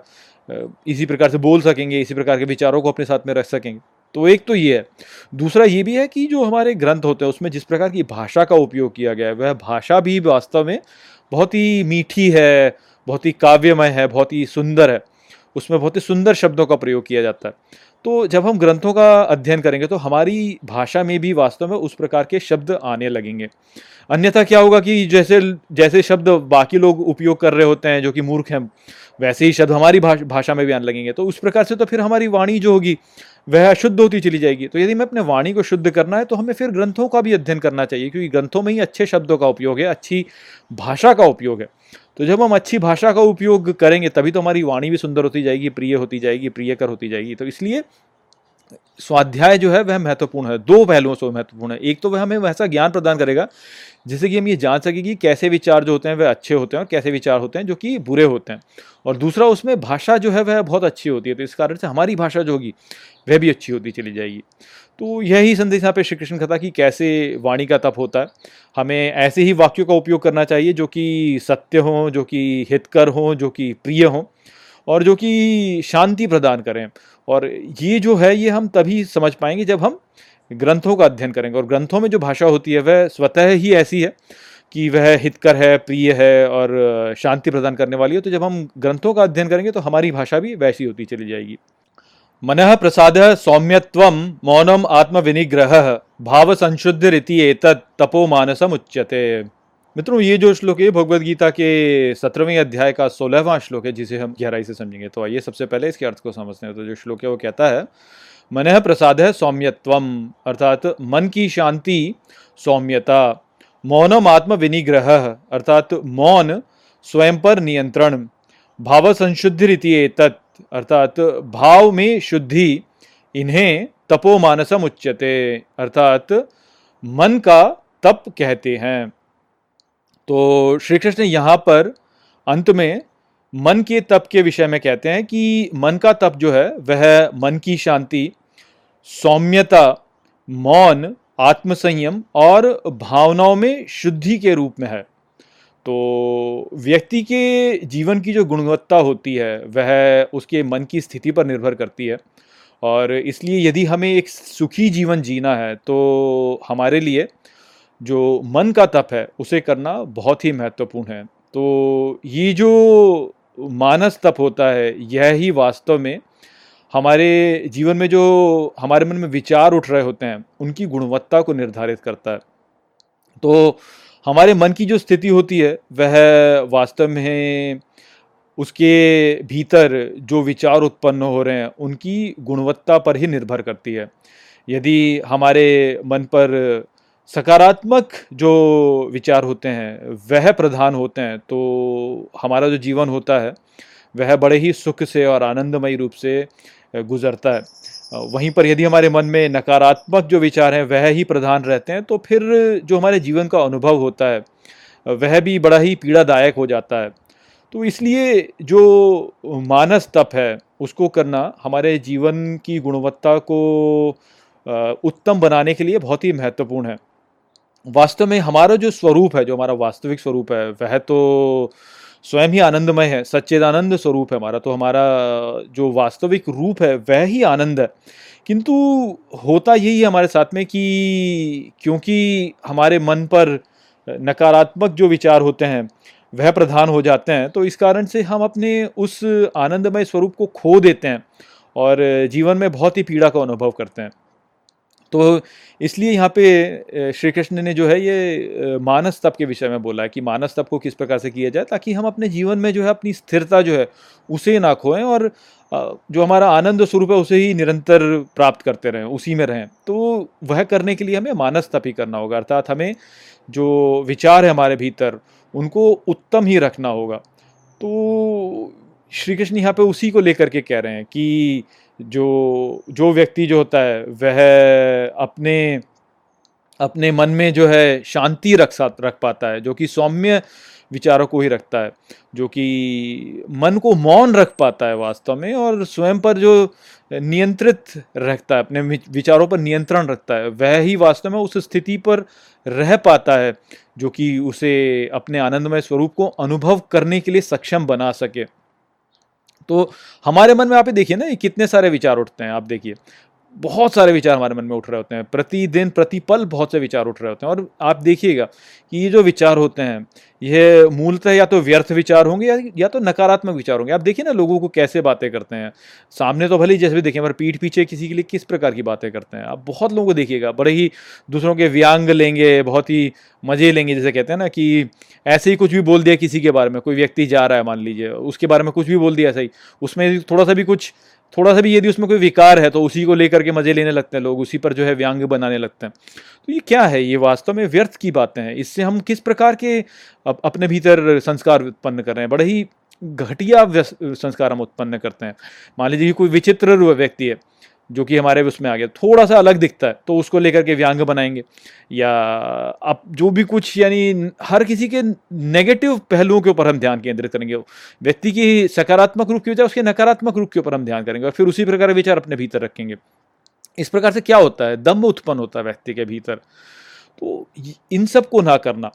इसी प्रकार से बोल सकेंगे, इसी प्रकार के विचारों को अपने साथ में रख सकेंगे। तो एक तो ये है। दूसरा ये भी है कि जो हमारे ग्रंथ होते हैं, उसमें जिस प्रकार की भाषा का उपयोग किया गया है, वह भाषा भी वास्तव में बहुत ही मीठी है, बहुत ही काव्यमय है, बहुत ही सुंदर है। उसमें बहुत ही सुंदर शब्दों का प्रयोग किया जाता है। तो जब हम ग्रंथों का अध्ययन करेंगे तो हमारी भाषा में भी वास्तव में उस प्रकार के शब्द आने लगेंगे। अन्यथा क्या होगा कि जैसे जैसे शब्द बाकी लोग उपयोग कर रहे होते हैं, जो कि मूर्ख हैं, वैसे ही शब्द हमारी भाषा में भी आने लगेंगे। तो उस प्रकार से तो फिर हमारी वाणी जो होगी, वह शुद्ध होती चली जाएगी। तो यदि हमें अपने वाणी को शुद्ध करना है तो हमें फिर ग्रंथों का भी अध्ययन करना चाहिए, क्योंकि ग्रंथों में ही अच्छे शब्दों का उपयोग है, अच्छी भाषा का उपयोग है। तो जब हम अच्छी भाषा का उपयोग करेंगे, तभी तो हमारी वाणी भी सुंदर होती जाएगी, प्रिय होती जाएगी, प्रियकर होती जाएगी। तो इसलिए स्वाध्याय जो है, वह महत्वपूर्ण है। दो पहलुओं से महत्वपूर्ण है। एक तो वह हमें वैसा ज्ञान प्रदान करेगा, जिससे कि हम ये जान सकें कि कैसे विचार जो होते हैं, वह अच्छे होते हैं और कैसे विचार होते हैं जो कि बुरे होते हैं। और दूसरा, उसमें भाषा जो है, वह बहुत अच्छी होती है। तो इस कारण से हमारी भाषा जो होगी, वह भी अच्छी होती चली जाएगी। तो यही संदेश यहाँ पे श्री कृष्ण कथा कि कैसे वाणी का तप होता है। हमें ऐसे ही वाक्यों का उपयोग करना चाहिए जो कि सत्य हों, जो कि हितकर हों, जो कि प्रिय हों और जो कि शांति प्रदान करें। और ये जो है, ये हम तभी समझ पाएँगे जब हम ग्रंथों का अध्ययन करेंगे। और ग्रंथों में जो भाषा होती है, वह स्वतः ही ऐसी है कि वह हितकर है, प्रिय है और शांति प्रदान करने वाली है। तो जब हम ग्रंथों का अध्ययन करेंगे तो हमारी भाषा भी वैसी होती चली जाएगी। मन प्रसाद सौम्यत्व मौनम आत्मविनिग्रह भाव संशुद्ध रीति एतत् तपो मानसम उच्यते मित्रों, ये जो श्लोक है भगवद गीता के सत्रहवें अध्याय का सोलहवां श्लोक है, जिसे हम गहराई से समझेंगे तो आइए सबसे पहले इसके अर्थ को समझते हैं। तो जो श्लोक है, वो कहता है, मन प्रसाद है अर्थात मन की शांति, सौम्यता, मौनम आत्म विनिग्रह अर्थात मौन स्वयं पर नियंत्रण भाव संशुद्धि रीति तत् अर्थात भाव में शुद्धि, इन्हें तपो मानसम उच्यते। अर्थात मन का तप कहते हैं। तो श्री कृष्ण यहाँ पर अंत में मन के तप के विषय में कहते हैं कि मन का तप जो है, वह मन की शांति, सौम्यता, मौन, आत्मसंयम और भावनाओं में शुद्धि के रूप में है। तो व्यक्ति के जीवन की जो गुणवत्ता होती है, वह उसके मन की स्थिति पर निर्भर करती है। और इसलिए यदि हमें एक सुखी जीवन जीना है तो हमारे लिए जो मन का तप है, उसे करना बहुत ही महत्वपूर्ण है। तो ये जो मानस तप होता है, यह ही वास्तव में हमारे जीवन में जो हमारे मन में विचार उठ रहे होते हैं, उनकी गुणवत्ता को निर्धारित करता है। तो हमारे मन की जो स्थिति होती है, वह वास्तव में उसके भीतर जो विचार उत्पन्न हो रहे हैं, उनकी गुणवत्ता पर ही निर्भर करती है। यदि हमारे मन पर सकारात्मक जो विचार होते हैं, वह प्रधान होते हैं तो हमारा जो जीवन होता है, वह बड़े ही सुख से और आनंदमयी रूप से गुजरता है। वहीं पर यदि हमारे मन में नकारात्मक जो विचार हैं, वह ही प्रधान रहते हैं तो फिर जो हमारे जीवन का अनुभव होता है वह भी बड़ा ही पीड़ादायक हो जाता है। तो इसलिए जो मानस तप है, उसको करना हमारे जीवन की गुणवत्ता को उत्तम बनाने के लिए बहुत ही महत्वपूर्ण है। वास्तव में हमारा जो स्वरूप है, जो हमारा वास्तविक स्वरूप है, वह तो स्वयं ही आनंदमय है, सच्चेदानंद स्वरूप है हमारा। तो हमारा जो वास्तविक रूप है, वह ही आनंद है। किंतु होता यही है हमारे साथ में कि क्योंकि हमारे मन पर नकारात्मक जो विचार होते हैं, वह प्रधान हो जाते हैं तो इस कारण से हम अपने उस आनंदमय स्वरूप को खो देते हैं और जीवन में बहुत ही पीड़ा का अनुभव करते हैं। तो इसलिए यहाँ पे श्री कृष्ण ने जो है ये मानस तप के विषय में बोला है कि मानस तप को किस प्रकार से किया जाए ताकि हम अपने जीवन में जो है अपनी स्थिरता जो है उसे ना खोएँ और जो हमारा आनंद स्वरूप है उसे ही निरंतर प्राप्त करते रहें, उसी में रहें। तो वह करने के लिए हमें मानस तप ही करना होगा, अर्थात हमें जो विचार है हमारे भीतर, उनको उत्तम ही रखना होगा। तो श्री कृष्ण यहाँ पे उसी को लेकर के कह रहे हैं कि जो जो व्यक्ति जो होता है, वह अपने अपने मन में जो है शांति रख सा रख पाता है, जो कि सौम्य विचारों को ही रखता है, जो कि मन को मौन रख पाता है वास्तव में और स्वयं पर जो नियंत्रित रखता है, अपने विचारों पर नियंत्रण रखता है, वह ही वास्तव में उस स्थिति पर रह पाता है, जो कि उसे अपने आनंदमय स्वरूप को अनुभव करने के लिए सक्षम बना सके। तो हमारे मन में आप देखिए ना कितने सारे विचार उठते हैं आप देखिए। बहुत सारे विचार हमारे मन में उठ रहे होते हैं। प्रतिदिन प्रतिपल बहुत से विचार उठ रहे होते हैं। और आप देखिएगा कि ये जो विचार होते हैं यह मूलतः या तो व्यर्थ विचार होंगे या, या तो नकारात्मक विचार होंगे। आप देखिए ना लोगों को कैसे बातें करते हैं। सामने तो भले ही जैसे भी देखें पर पीठ पीछे किसी के लिए किस प्रकार की बातें करते हैं। आप बहुत लोगों को देखिएगा बड़े ही दूसरों के व्यांग लेंगे बहुत ही मज़े लेंगे जैसे कहते हैं ना कि ऐसे ही कुछ भी बोल दिया किसी के बारे में। कोई व्यक्ति जा रहा है मान लीजिए उसके बारे में कुछ भी बोल दिया ऐसा ही उसमें थोड़ा सा भी कुछ थोड़ा सा भी यदि उसमें कोई विकार है तो उसी को लेकर के मज़े लेने लगते हैं लोग, उसी पर जो है व्यंग बनाने लगते हैं। तो ये क्या है? ये वास्तव में व्यर्थ की बातें हैं। इससे हम किस प्रकार के अपने भीतर संस्कार उत्पन्न कर रहे हैं? बड़े ही घटिया संस्कार हम उत्पन्न करते हैं। मान लीजिए कोई विचित्र व्यक्ति है जो कि हमारे उसमें आ गया। थोड़ा सा अलग दिखता है तो उसको लेकर के व्यंग बनाएँगे। या अब जो भी कुछ, यानी हर किसी के नेगेटिव पहलुओं के ऊपर हम ध्यान केंद्रित करेंगे। व्यक्ति की सकारात्मक रूप की बजाय उसके नकारात्मक रूप के ऊपर हम ध्यान करेंगे और फिर उसी प्रकार विचार अपने भीतर रखेंगे। इस प्रकार से क्या होता है? दम उत्पन्न होता है व्यक्ति के भीतर। तो इन सबको ना करना,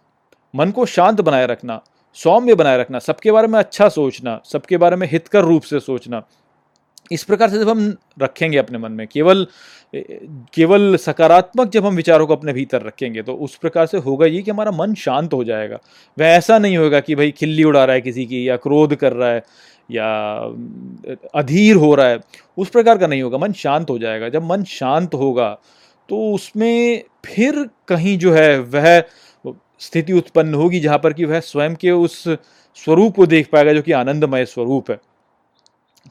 मन को शांत बनाए रखना, सौम्य बनाए रखना, सबके बारे में अच्छा सोचना, सबके बारे में हितकर रूप से सोचना इस प्रकार से जब हम रखेंगे अपने मन में, केवल केवल सकारात्मक जब हम विचारों को अपने भीतर रखेंगे तो उस प्रकार से होगा ये कि हमारा मन शांत हो जाएगा। वह ऐसा नहीं होगा कि भाई खिल्ली उड़ा रहा है किसी की, या क्रोध कर रहा है, या, अधीर हो रहा है। उस प्रकार का नहीं होगा, मन शांत हो जाएगा। जब मन शांत होगा तो उसमें फिर कहीं जो है, वह स्थिति उत्पन्न होगी जहाँ पर कि वह स्वयं के उस स्वरूप को देख पाएगा जो कि आनंदमय स्वरूप है।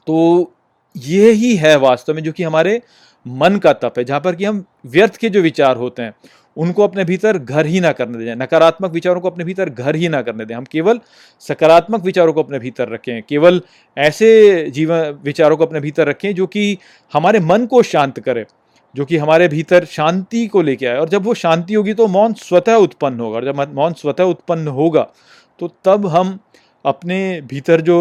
तो ये ही है वास्तव में जो कि हमारे मन का तप है, जहाँ पर कि हम व्यर्थ के जो विचार होते हैं, उनको अपने भीतर घर ही ना करने दें, नकारात्मक विचारों को अपने भीतर घर ही ना करने दें। हम केवल सकारात्मक विचारों को अपने भीतर रखें, केवल ऐसे जीवन विचारों को अपने भीतर रखें जो कि हमारे मन को शांत करे, जो कि हमारे भीतर शांति को लेके आए। और जब वो शांति होगी तो मौन स्वतः उत्पन्न होगा, और जब मौन स्वतः उत्पन्न होगा तो तब हम अपने भीतर जो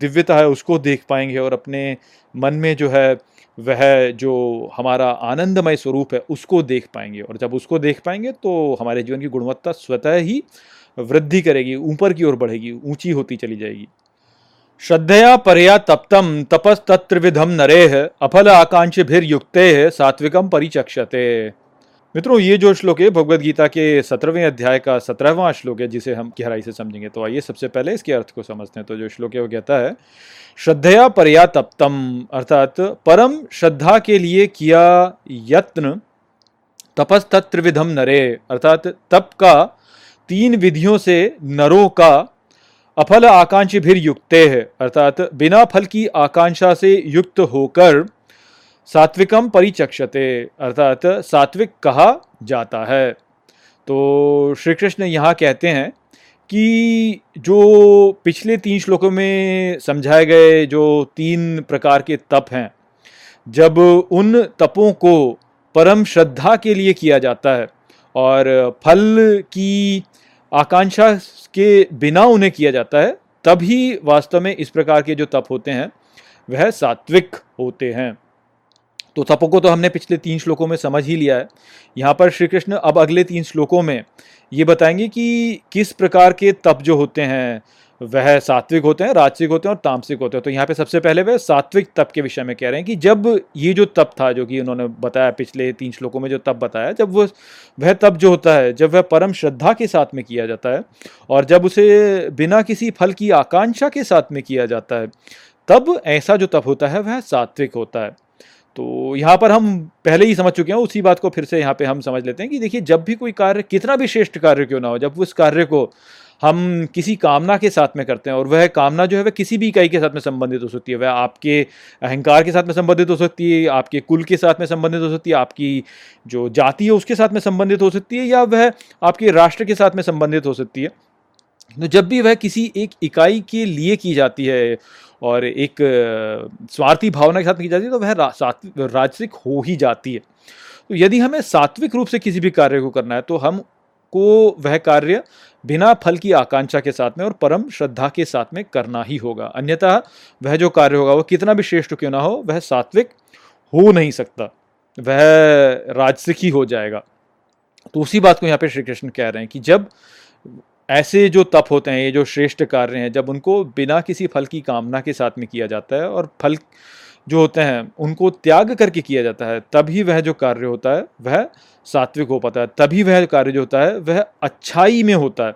दिव्यता है उसको देख पाएँगे और अपने मन में जो है, वह जो हमारा आनंदमय स्वरूप है उसको देख पाएँगे। और जब उसको देख पाएँगे तो हमारे जीवन की गुणवत्ता स्वतः ही वृद्धि करेगी, ऊपर की ओर बढ़ेगी, ऊँची होती चली जाएगी। श्रद्धया परया तप्तम तपस्तत्रिविधम नरेह, अफल आकांक्ष युक्त सात्विकम परिचक्षते। मित्रों, ये जो श्लोक है भगवत गीता के सत्रहवें अध्याय का सत्रहवां श्लोक है, जिसे हम गहराई से समझेंगे। तो आइए, सबसे पहले इसके अर्थ को समझते हैं। तो जो श्लोक है, वो कहता है, श्रद्धया परया अर्थात, परम श्रद्धा के लिए किया यत्न तपस्तत्रिविधम नरे अर्थात, तप का तीन विधियों से नरों का अफल आकांक्षी भी युक्त है अर्थात, बिना फल की आकांक्षा से युक्त होकर सात्विकम परिचक्षते, अर्थात सात्विक कहा जाता है। तो श्री कृष्ण यहाँ कहते हैं कि जो पिछले तीन श्लोकों में समझाए गए जो तीन प्रकार के तप हैं, जब उन तपों को परम श्रद्धा के लिए किया जाता है और फल की आकांक्षा के बिना उन्हें किया जाता है, तभी वास्तव में इस प्रकार के जो तप होते हैं, वह सात्विक होते हैं। तो तपों को तो हमने पिछले तीन श्लोकों में समझ ही लिया है। यहाँ पर श्री कृष्ण अब अगले तीन श्लोकों में ये बताएँगे कि किस प्रकार के तप जो होते हैं, वह सात्विक होते हैं, राजसिक होते हैं और तामसिक होते हैं। तो यहाँ पे सबसे पहले वह सात्विक तप के विषय में कह रहे हैं कि जब ये जो तप था, जो कि उन्होंने बताया पिछले तीन श्लोकों में जो तप बताया, जब वो, वह तप जो होता है, जब वह परम श्रद्धा के साथ में किया जाता है और जब उसे बिना किसी फल की आकांक्षा के साथ में किया जाता है, तब ऐसा जो तप होता है, वह सात्विक होता है। तो यहाँ पर हम पहले ही समझ चुके हैं, उसी बात को फिर से यहाँ पे हम समझ लेते हैं कि देखिए, जब भी कोई कार्य, कितना भी श्रेष्ठ कार्य क्यों ना हो, जब उस कार्य को हम किसी कामना के साथ में करते हैं और वह कामना जो है, वह किसी भी इकाई के साथ में संबंधित हो सकती है, वह आपके अहंकार के साथ में संबंधित हो सकती है, आपके कुल के साथ में संबंधित हो सकती है, आपकी जो जाति है, उसके साथ में संबंधित हो सकती है या वह आपके राष्ट्र के साथ में संबंधित हो सकती है। तो जब भी वह किसी एक इकाई के लिए की जाती है और एक स्वार्थी भावना के साथ की जाती है तो वह राजसिक हो ही जाती है। तो यदि हमें सात्विक रूप से किसी भी कार्य को करना है तो हम को वह कार्य बिना फल की आकांक्षा के साथ में और परम श्रद्धा के साथ में करना ही होगा। अन्यथा वह जो कार्य होगा वह कितना भी श्रेष्ठ क्यों ना हो, वह सात्विक हो नहीं सकता। वह राजसिक ही हो जाएगा। तो उसी बात को यहाँ पे श्री कृष्ण कह रहे हैं कि जब ऐसे जो तप होते हैं, ये जो श्रेष्ठ कार्य हैं, जब उनको बिना किसी फल की कामना के साथ में किया जाता है और फल जो होते हैं, उनको त्याग करके किया जाता है, तभी वह जो कार्य होता है, वह सात्विक हो पाता है। तभी वह कार्य जो होता है, वह अच्छाई में होता है।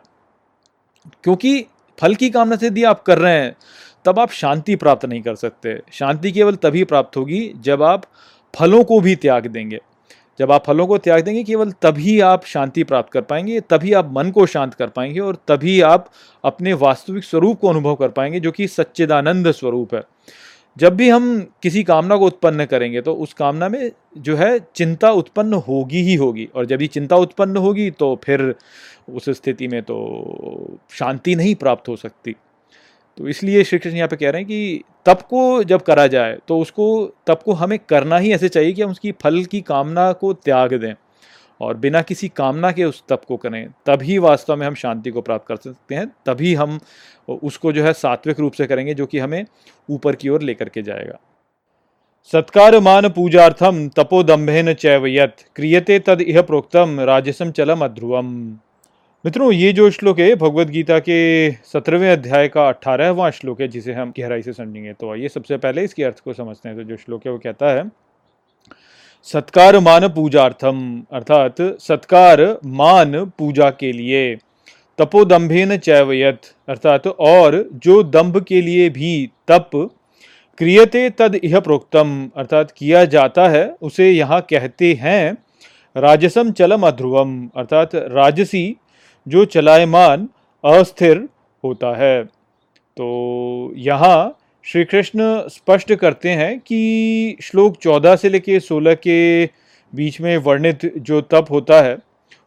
क्योंकि फल की कामना से यदि आप कर रहे हैं, तब आप शांति प्राप्त नहीं कर सकते। शांति केवल तभी प्राप्त होगी जब आप फलों को भी त्याग देंगे। जब आप फलों को त्याग देंगे, केवल तभी आप शांति प्राप्त कर पाएँगे, तभी आप मन को शांत कर पाएँगे और तभी आप अपने वास्तविक स्वरूप को अनुभव कर पाएँगे, जो कि सच्चिदानंद स्वरूप है। जब भी हम किसी कामना को उत्पन्न करेंगे तो उस कामना में जो है चिंता उत्पन्न होगी ही होगी और जब ये चिंता उत्पन्न होगी तो फिर उस स्थिति में तो शांति नहीं प्राप्त हो सकती। तो इसलिए श्री कृष्ण यहाँ पे कह रहे हैं कि तप को जब करा जाए तो उसको, तप को हमें करना ही ऐसे चाहिए कि हम उसकी फल की कामना को त्याग दें और बिना किसी कामना के उस तप को करें। तभी वास्तव में हम शांति को प्राप्त कर सकते हैं, तभी हम उसको जो है सात्विक रूप से करेंगे, जो कि हमें ऊपर की ओर लेकर के जाएगा। सत्कार मान पूजार्थम तपोदम्भेन चैवयत क्रियते तद इह प्रोक्तम राजसम चलम अध्रुवम। मित्रों, ये जो श्लोक है भगवत गीता के सत्रहवें अध्याय का अठारहवां श्लोक है, जिसे हम गहराई से समझेंगे तो आइए सबसे पहले इसके अर्थ को समझते हैं। तो जो श्लोक है, वो कहता है, सत्कार मान पूजार्थम, अर्थात सत्कार मान पूजा के लिए तपोदम्भेन चैवयत, अर्थात और जो दम्भ के लिए भी तप क्रियते तद इह प्रोक्तम, अर्थात किया जाता है, उसे यहाँ कहते हैं राजसम चलम अध्रुवम, अर्थात राजसी जो चलायमान अस्थिर होता है। तो यहाँ श्री कृष्ण स्पष्ट करते हैं कि श्लोक चौदह से लेके सोलह के बीच में वर्णित जो तप होता है,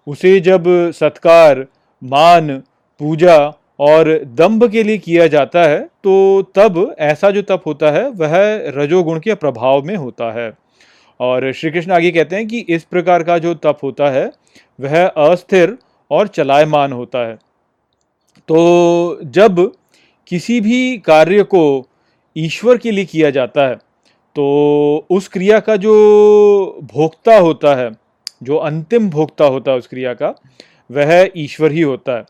उसे जब सत्कार, मान, पूजा और दंभ के लिए किया जाता है तो तब ऐसा जो तप होता है, वह रजोगुण के प्रभाव में होता है। और श्री कृष्ण आगे कहते हैं कि इस प्रकार का जो तप होता है, वह अस्थिर और चलायमान होता है। तो जब किसी भी कार्य को ईश्वर के लिए किया जाता है तो उस क्रिया का जो भोक्ता होता है, जो अंतिम भोक्ता होता है उस क्रिया का, वह ईश्वर ही होता है।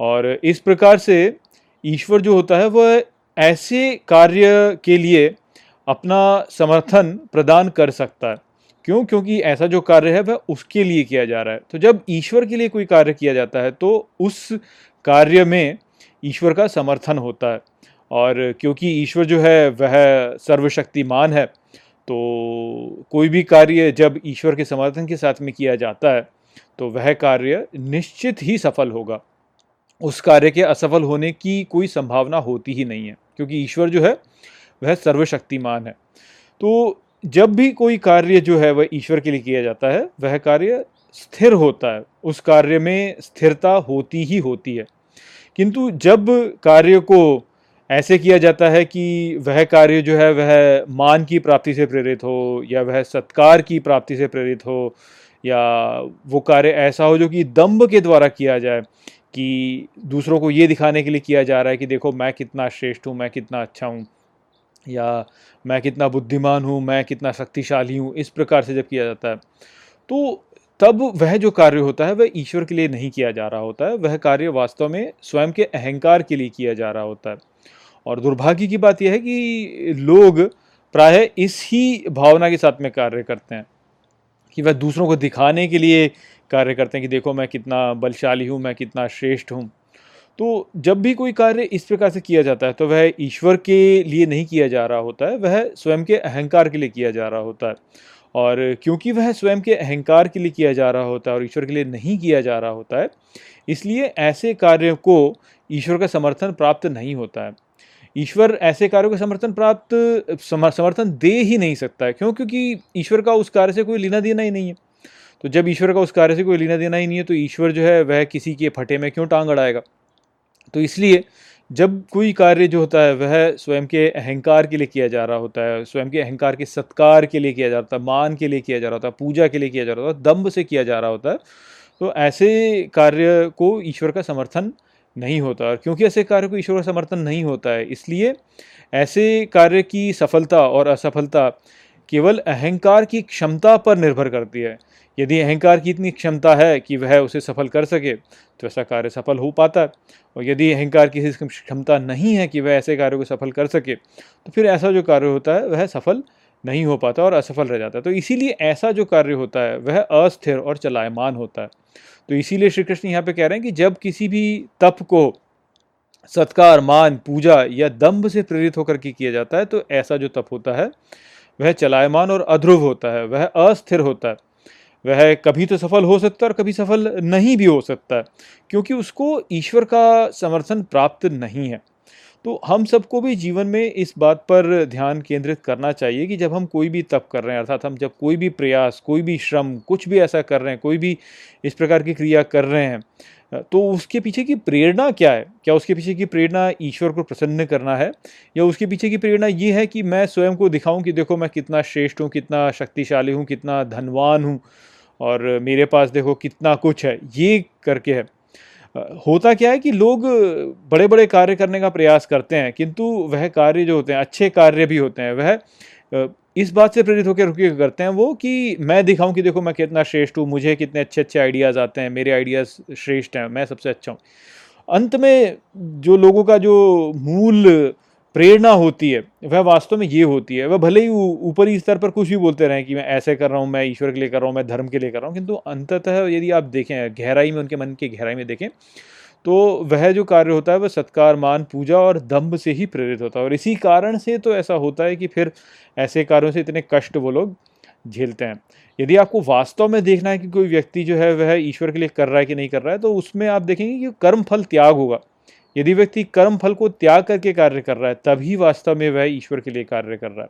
और इस प्रकार से ईश्वर जो होता है, वह ऐसे कार्य के लिए अपना समर्थन प्रदान कर सकता है। क्यों? क्योंकि ऐसा जो कार्य है, वह उसके लिए किया जा रहा है। तो जब ईश्वर के लिए कोई कार्य किया जाता है तो उस कार्य में ईश्वर का समर्थन होता है। और क्योंकि ईश्वर जो है, वह सर्वशक्तिमान है तो कोई भी कार्य जब ईश्वर के समर्थन के साथ में किया जाता है तो वह कार्य निश्चित ही सफल होगा। उस कार्य के असफल होने की कोई संभावना होती ही नहीं है, क्योंकि ईश्वर जो है, वह सर्वशक्तिमान है। तो जब भी कोई कार्य जो है वह ईश्वर के लिए किया जाता है, वह कार्य स्थिर होता है। उस कार्य में स्थिरता होती ही होती है। किंतु जब कार्य को ऐसे किया जाता है कि वह कार्य जो है वह मान की प्राप्ति से प्रेरित हो या वह सत्कार की प्राप्ति से प्रेरित हो या वो कार्य ऐसा हो जो कि दम्भ के द्वारा किया जाए कि दूसरों को ये दिखाने के लिए किया जा रहा है कि देखो मैं कितना श्रेष्ठ हूँ, मैं कितना अच्छा हूँ या मैं कितना बुद्धिमान हूँ, मैं कितना शक्तिशाली हूँ, इस प्रकार से जब किया जाता है तो तब वह जो कार्य होता है, वह ईश्वर के लिए नहीं किया जा रहा होता है, वह कार्य वास्तव में स्वयं के अहंकार के लिए किया जा रहा होता है। और दुर्भाग्य की बात यह है कि लोग प्रायः इस ही भावना के साथ में कार्य करते हैं, कि वह दूसरों को दिखाने के लिए कार्य करते हैं कि देखो मैं कितना बलशाली हूँ, मैं कितना श्रेष्ठ हूँ। तो जब भी कोई कार्य इस प्रकार से किया जाता है तो वह ईश्वर के लिए नहीं किया जा रहा होता है, वह स्वयं के अहंकार के लिए किया जा रहा होता है। और क्योंकि वह स्वयं के अहंकार के लिए किया जा रहा होता है और ईश्वर के लिए नहीं किया जा रहा होता है, इसलिए ऐसे कार्यों को ईश्वर का समर्थन प्राप्त नहीं होता है। ईश्वर ऐसे कार्यों का समर्थन प्राप्त समर्थन दे ही नहीं सकता है, क्यों? क्योंकि ईश्वर का उस कार्य से कोई लेना देना ही नहीं है। तो जब ईश्वर का उस कार्य से कोई लेना देना ही नहीं है तो ईश्वर जो है, वह किसी के फटे में क्यों टांग अड़ाएगा? तो इसलिए जब कोई कार्य जो होता है, वह स्वयं के अहंकार के लिए किया जा रहा होता है, स्वयं के अहंकार के सत्कार के लिए किया जा रहा है, मान के लिए किया जा रहा होता है, पूजा के लिए किया जा रहा होता है दम्भ से किया जा रहा होता है तो ऐसे कार्य को ईश्वर का समर्थन नहीं होता। और क्योंकि ऐसे कार्य को ईश्वर का समर्थन नहीं होता है, इसलिए ऐसे कार्य की सफलता और असफलता केवल अहंकार की क्षमता पर निर्भर करती है। यदि अहंकार की इतनी क्षमता है कि वह उसे सफल कर सके तो ऐसा कार्य सफल हो पाता है। और यदि अहंकार की क्षमता नहीं है कि वह ऐसे कार्य को सफल कर सके तो फिर ऐसा जो कार्य होता है, वह सफल नहीं हो पाता और असफल रह जाता है। तो इसीलिए ऐसा जो कार्य होता है, वह अस्थिर और चलायमान होता है। तो इसीलिए श्री कृष्ण यहाँ पे कह रहे हैं कि जब किसी भी तप को सत्कार, मान, पूजा या दम्भ से प्रेरित होकर के किया जाता है तो ऐसा जो तप होता है वह चलायमान और अध्रुव होता है, वह अस्थिर होता है। वह कभी तो सफल हो सकता है और कभी सफल नहीं भी हो सकता है, क्योंकि उसको ईश्वर का समर्थन प्राप्त नहीं है। तो हम सबको भी जीवन में इस बात पर ध्यान केंद्रित करना चाहिए कि जब हम कोई भी तप कर रहे हैं, अर्थात हम जब कोई भी प्रयास, कोई भी श्रम, कुछ भी ऐसा कर रहे हैं, कोई भी इस प्रकार की क्रिया कर रहे हैं तो उसके पीछे की प्रेरणा क्या है? क्या उसके पीछे की प्रेरणा ईश्वर को प्रसन्न करना है? या उसके पीछे की प्रेरणा ये है कि मैं स्वयं को दिखाऊँ कि देखो मैं कितना श्रेष्ठ हूँ, कितना शक्तिशाली हूँ, कितना धनवान हूँ और मेरे पास देखो कितना कुछ है। ये करके है। होता क्या है कि लोग बड़े बड़े कार्य करने का प्रयास करते हैं, किंतु वह कार्य जो होते हैं, अच्छे कार्य भी होते हैं। वह इस बात से प्रेरित होकर रुके करते हैं वो कि मैं दिखाऊँ कि देखो मैं कितना श्रेष्ठ हूँ, मुझे कितने अच्छे अच्छे आइडियाज़ आते हैं, मेरे आइडियाज़ श्रेष्ठ हैं, मैं सबसे अच्छा हूँ। अंत में जो लोगों का जो मूल प्रेरणा होती है, वह वास्तव में ये होती है, वह भले ही ऊपरी स्तर पर कुछ भी बोलते रहें कि मैं ऐसे कर रहा हूँ, मैं ईश्वर के लिए कर रहा हूँ, मैं धर्म के लिए कर रहा हूँ, किंतु अंततः यदि आप देखें, गहराई में उनके मन की गहराई में देखें तो वह जो कार्य होता है, वह सत्कार, मान, पूजा और दम्भ से ही प्रेरित होता है। और इसी कारण से तो ऐसा होता है कि फिर ऐसे कार्यों से इतने कष्ट वो लोग झेलते हैं। यदि आपको वास्तव में देखना है कि कोई व्यक्ति जो है, वह ईश्वर के लिए कर रहा है कि नहीं कर रहा है तो उसमें आप देखेंगे कि कर्म फल त्याग होगा। यदि व्यक्ति कर्म फल को त्याग करके कार्य कर रहा है, तभी वास्तव में वह ईश्वर के लिए कार्य कर रहा है।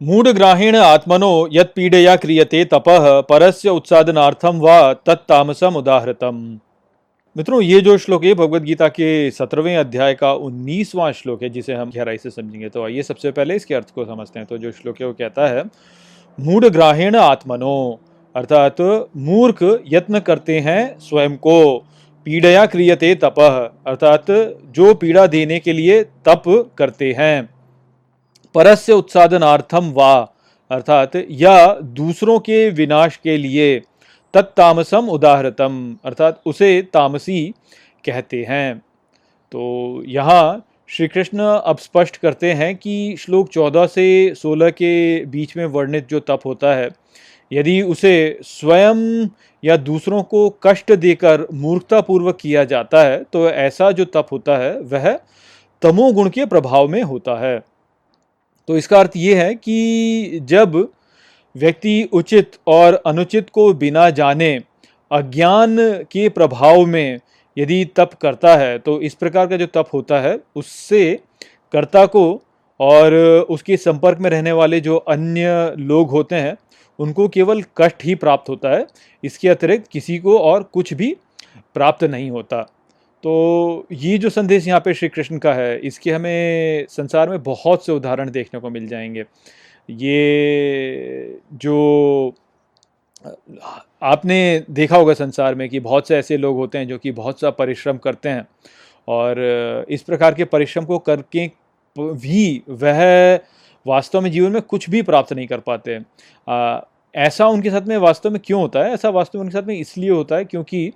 मूढ़ ग्राहीण आत्मनो यत पीड़या क्रियते तपह परस्य उत्सादनार्थम व तत्तामसम उदाहृतम मित्रों, ये जो श्लोक है, भगवत गीता के सत्रहवें अध्याय का उन्नीसवां श्लोक है, जिसे हम गहराई से समझेंगे। तो आइए सबसे पहले इसके अर्थ को समझते हैं। तो जो श्लोक है, वो कहता है मूढ़ ग्राहीण आत्मनो, अर्थात मूर्ख यत्न करते हैं स्वयं को। पीड़या क्रियते तप, अर्थात जो पीड़ा देने के लिए तप करते हैं। परस्य उत्सादनार्थम वा, अर्थात या दूसरों के विनाश के लिए। तत्तामसम उदाहरतम अर्थात उसे तामसी कहते हैं। तो यहाँ श्री कृष्ण अब स्पष्ट करते हैं कि श्लोक 14 से 16 के बीच में वर्णित जो तप होता है, यदि उसे स्वयं या दूसरों को कष्ट देकर मूर्खतापूर्वक किया जाता है तो ऐसा जो तप होता है, वह तमोगुण के प्रभाव में होता है। तो इसका अर्थ ये है कि जब व्यक्ति उचित और अनुचित को बिना जाने अज्ञान के प्रभाव में यदि तप करता है तो इस प्रकार का जो तप होता है, उससे कर्ता को और उसके संपर्क में रहने वाले जो अन्य लोग होते हैं, उनको केवल कष्ट ही प्राप्त होता है। इसके अतिरिक्त किसी को और कुछ भी प्राप्त नहीं होता। तो ये जो संदेश यहाँ पे श्री कृष्ण का है, इसके हमें संसार में बहुत से उदाहरण देखने को मिल जाएँगे। ये जो आपने देखा होगा संसार में कि बहुत से ऐसे लोग होते हैं जो कि बहुत सा परिश्रम करते हैं और इस प्रकार के परिश्रम को करके भी वह वास्तव में जीवन में कुछ भी प्राप्त नहीं कर पाते आ, ऐसा उनके साथ में वास्तव में क्यों होता है? ऐसा वास्तव में उनके साथ में इसलिए होता है क्योंकि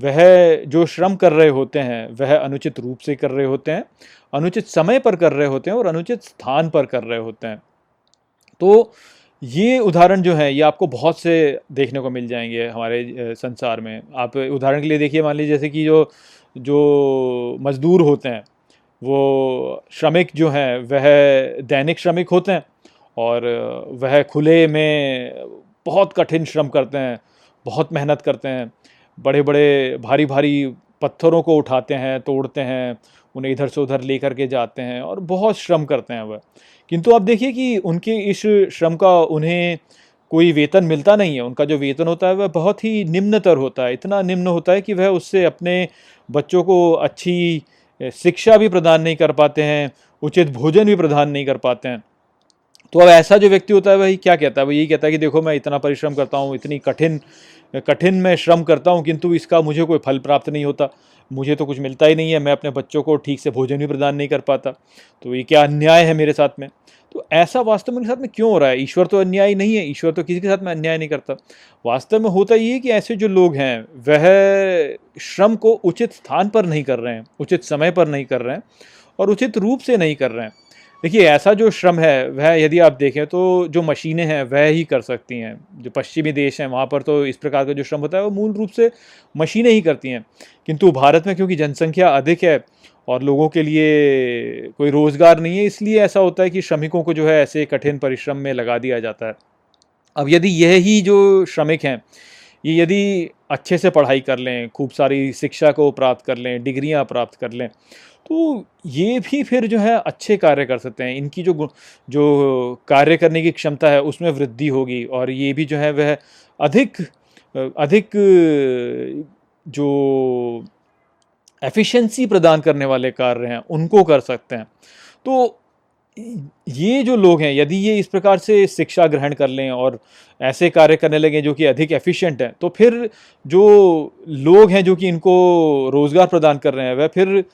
वह जो श्रम कर रहे होते हैं वह अनुचित रूप से कर रहे होते हैं अनुचित समय पर कर रहे होते हैं और अनुचित स्थान पर कर रहे होते हैं। तो ये उदाहरण जो है, ये आपको बहुत से देखने को मिल जाएँगे हमारे संसार में। आप उदाहरण के लिए देखिए, मान लीजिए जैसे कि जो जो मज़दूर होते हैं, वो श्रमिक जो हैं, वह दैनिक श्रमिक होते हैं और वह खुले में बहुत कठिन श्रम करते हैं, बहुत मेहनत करते हैं बड़े बड़े भारी भारी पत्थरों को उठाते हैं, तोड़ते हैं, उन्हें इधर से उधर लेकर के जाते हैं और बहुत श्रम करते हैं वह। किंतु आप देखिए कि उनके इस श्रम का उन्हें कोई वेतन मिलता नहीं है। उनका जो वेतन होता है, वह बहुत ही निम्नतर होता है। इतना निम्न होता है कि वह उससे अपने बच्चों को अच्छी शिक्षा भी प्रदान नहीं कर पाते हैं, उचित भोजन भी प्रदान नहीं कर पाते हैं। तो अब ऐसा जो व्यक्ति होता है, वही क्या कहता है? वो यही कहता है कि देखो, मैं इतना परिश्रम करता हूँ, इतनी कठिन कठिन में श्रम करता हूँ, किंतु इसका मुझे कोई फल प्राप्त नहीं होता। मुझे तो कुछ मिलता ही नहीं है, मैं अपने बच्चों को ठीक से भोजन भी प्रदान नहीं कर पाता। तो ये क्या अन्याय है मेरे साथ में? तो ऐसा वास्तव में के साथ में क्यों हो रहा है? ईश्वर तो अन्यायी नहीं है, ईश्वर तो किसी के साथ में अन्याय नहीं करता। वास्तव में होता ये कि ऐसे जो लोग हैं, वह श्रम को उचित स्थान पर नहीं कर रहे हैं, उचित समय पर नहीं कर रहे हैं और उचित रूप से नहीं कर रहे हैं। देखिए, ऐसा जो श्रम है, वह यदि आप देखें तो जो मशीनें हैं, वह ही कर सकती हैं। जो पश्चिमी देश हैं, वहाँ पर तो इस प्रकार का जो श्रम होता है, वो मूल रूप से मशीनें ही करती हैं। किंतु भारत में क्योंकि जनसंख्या अधिक है और लोगों के लिए कोई रोज़गार नहीं है, इसलिए ऐसा होता है कि श्रमिकों को जो है, ऐसे कठिन परिश्रम में लगा दिया जाता है। अब यदि यह ही जो श्रमिक हैं, ये यदि अच्छे से पढ़ाई कर लें, खूब सारी शिक्षा को प्राप्त कर लें, डिग्रियाँ प्राप्त कर लें तो ये भी फिर जो है अच्छे कार्य कर सकते हैं। इनकी जो जो कार्य करने की क्षमता है, उसमें वृद्धि होगी और ये भी जो है वह अधिक अधिक जो एफिशिएंसी प्रदान करने वाले कार्य हैं, उनको कर सकते हैं। तो ये जो लोग हैं, यदि ये इस प्रकार से शिक्षा ग्रहण कर लें और ऐसे कार्य करने लगें जो कि अधिक एफिशिएंट हैं तो फिर जो लोग हैं जो कि इनको रोज़गार प्रदान कर रहे हैं, वह फिर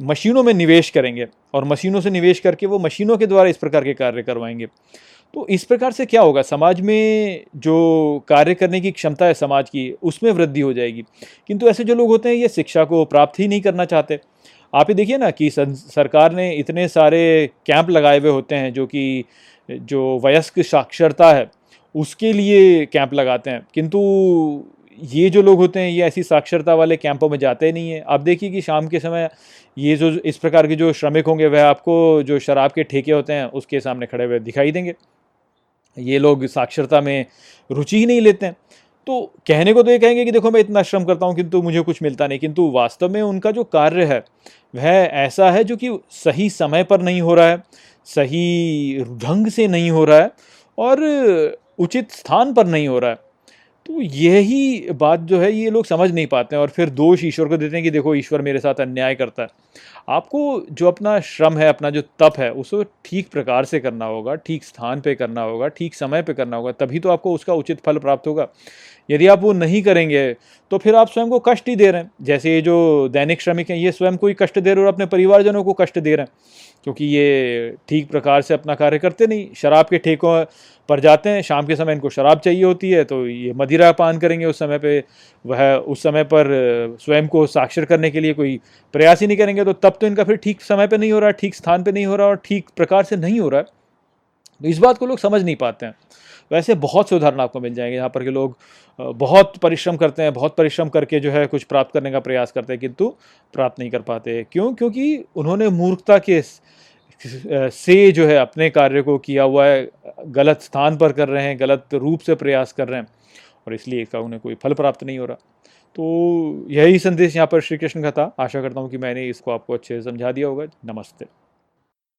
मशीनों में निवेश करेंगे और मशीनों से निवेश करके वो मशीनों के द्वारा इस प्रकार के कार्य करवाएँगे। तो इस प्रकार से क्या होगा? समाज में जो कार्य करने की क्षमता है समाज की, उसमें वृद्धि हो जाएगी। किंतु ऐसे जो लोग होते हैं, ये शिक्षा को प्राप्त ही नहीं करना चाहते। आप ही देखिए ना कि सरकार ने इतने सारे कैंप लगाए हुए होते हैं जो कि, जो वयस्क साक्षरता है, उसके लिए कैंप लगाते हैं। किंतु ये जो लोग होते हैं, ये ऐसी साक्षरता वाले कैंपों में जाते नहीं हैं। आप देखिए कि शाम के समय ये जो, इस प्रकार के जो श्रमिक होंगे, वह आपको जो शराब के ठेके होते हैं, उसके सामने खड़े हुए दिखाई देंगे। ये लोग साक्षरता में रुचि ही नहीं लेते हैं। तो कहने को तो ये कहेंगे कि देखो, मैं इतना श्रम करता हूँ, किंतु मुझे कुछ मिलता नहीं। किंतु वास्तव में उनका जो कार्य है, वह ऐसा है जो कि सही समय पर नहीं हो रहा है, सही ढंग से नहीं हो रहा है और उचित स्थान पर नहीं हो रहा है। तो यही बात जो है, ये लोग समझ नहीं पाते हैं और फिर दोष ईश्वर को देते हैं कि देखो, ईश्वर मेरे साथ अन्याय करता है। आपको जो अपना श्रम है, अपना जो तप है, उसको ठीक प्रकार से करना होगा, ठीक स्थान पे करना होगा, ठीक समय पे करना होगा, तभी तो आपको उसका उचित फल प्राप्त होगा। यदि आप वो नहीं करेंगे तो फिर आप स्वयं को कष्ट ही दे रहे हैं। जैसे ये जो दैनिक श्रमिक हैं, ये स्वयं को ही कष्ट दे रहे हैं और अपने परिवारजनों को कष्ट दे रहे हैं, क्योंकि ये ठीक प्रकार से अपना कार्य करते नहीं। शराब के ठेकों पर जाते हैं, शाम के समय इनको शराब चाहिए होती है तो ये मदिरा पान करेंगे उस समय पे, वह उस समय पर स्वयं को साक्षर करने के लिए कोई प्रयास ही नहीं करेंगे तो तब तो इनका फिर ठीक समय पे नहीं हो रहा, ठीक स्थान पे नहीं हो रहा और ठीक प्रकार से नहीं हो रहा। है तो इस बात को लोग समझ नहीं पाते हैं। वैसे बहुत से उदाहरण आपको मिल जाएँगे यहाँ पर के लोग बहुत परिश्रम करते हैं, बहुत परिश्रम करके जो है कुछ प्राप्त करने का प्रयास करते हैं, किंतु प्राप्त नहीं कर पाते। क्यों? क्योंकि उन्होंने मूर्खता के से जो है अपने कार्य को किया हुआ है, गलत स्थान पर कर रहे हैं, गलत रूप से प्रयास कर रहे हैं, और इसलिए इसका उन्हें कोई फल प्राप्त नहीं हो रहा। तो यही संदेश यहाँ पर श्री कृष्ण का था। आशा करता हूँ कि मैंने इसको आपको अच्छे से समझा दिया होगा। नमस्ते।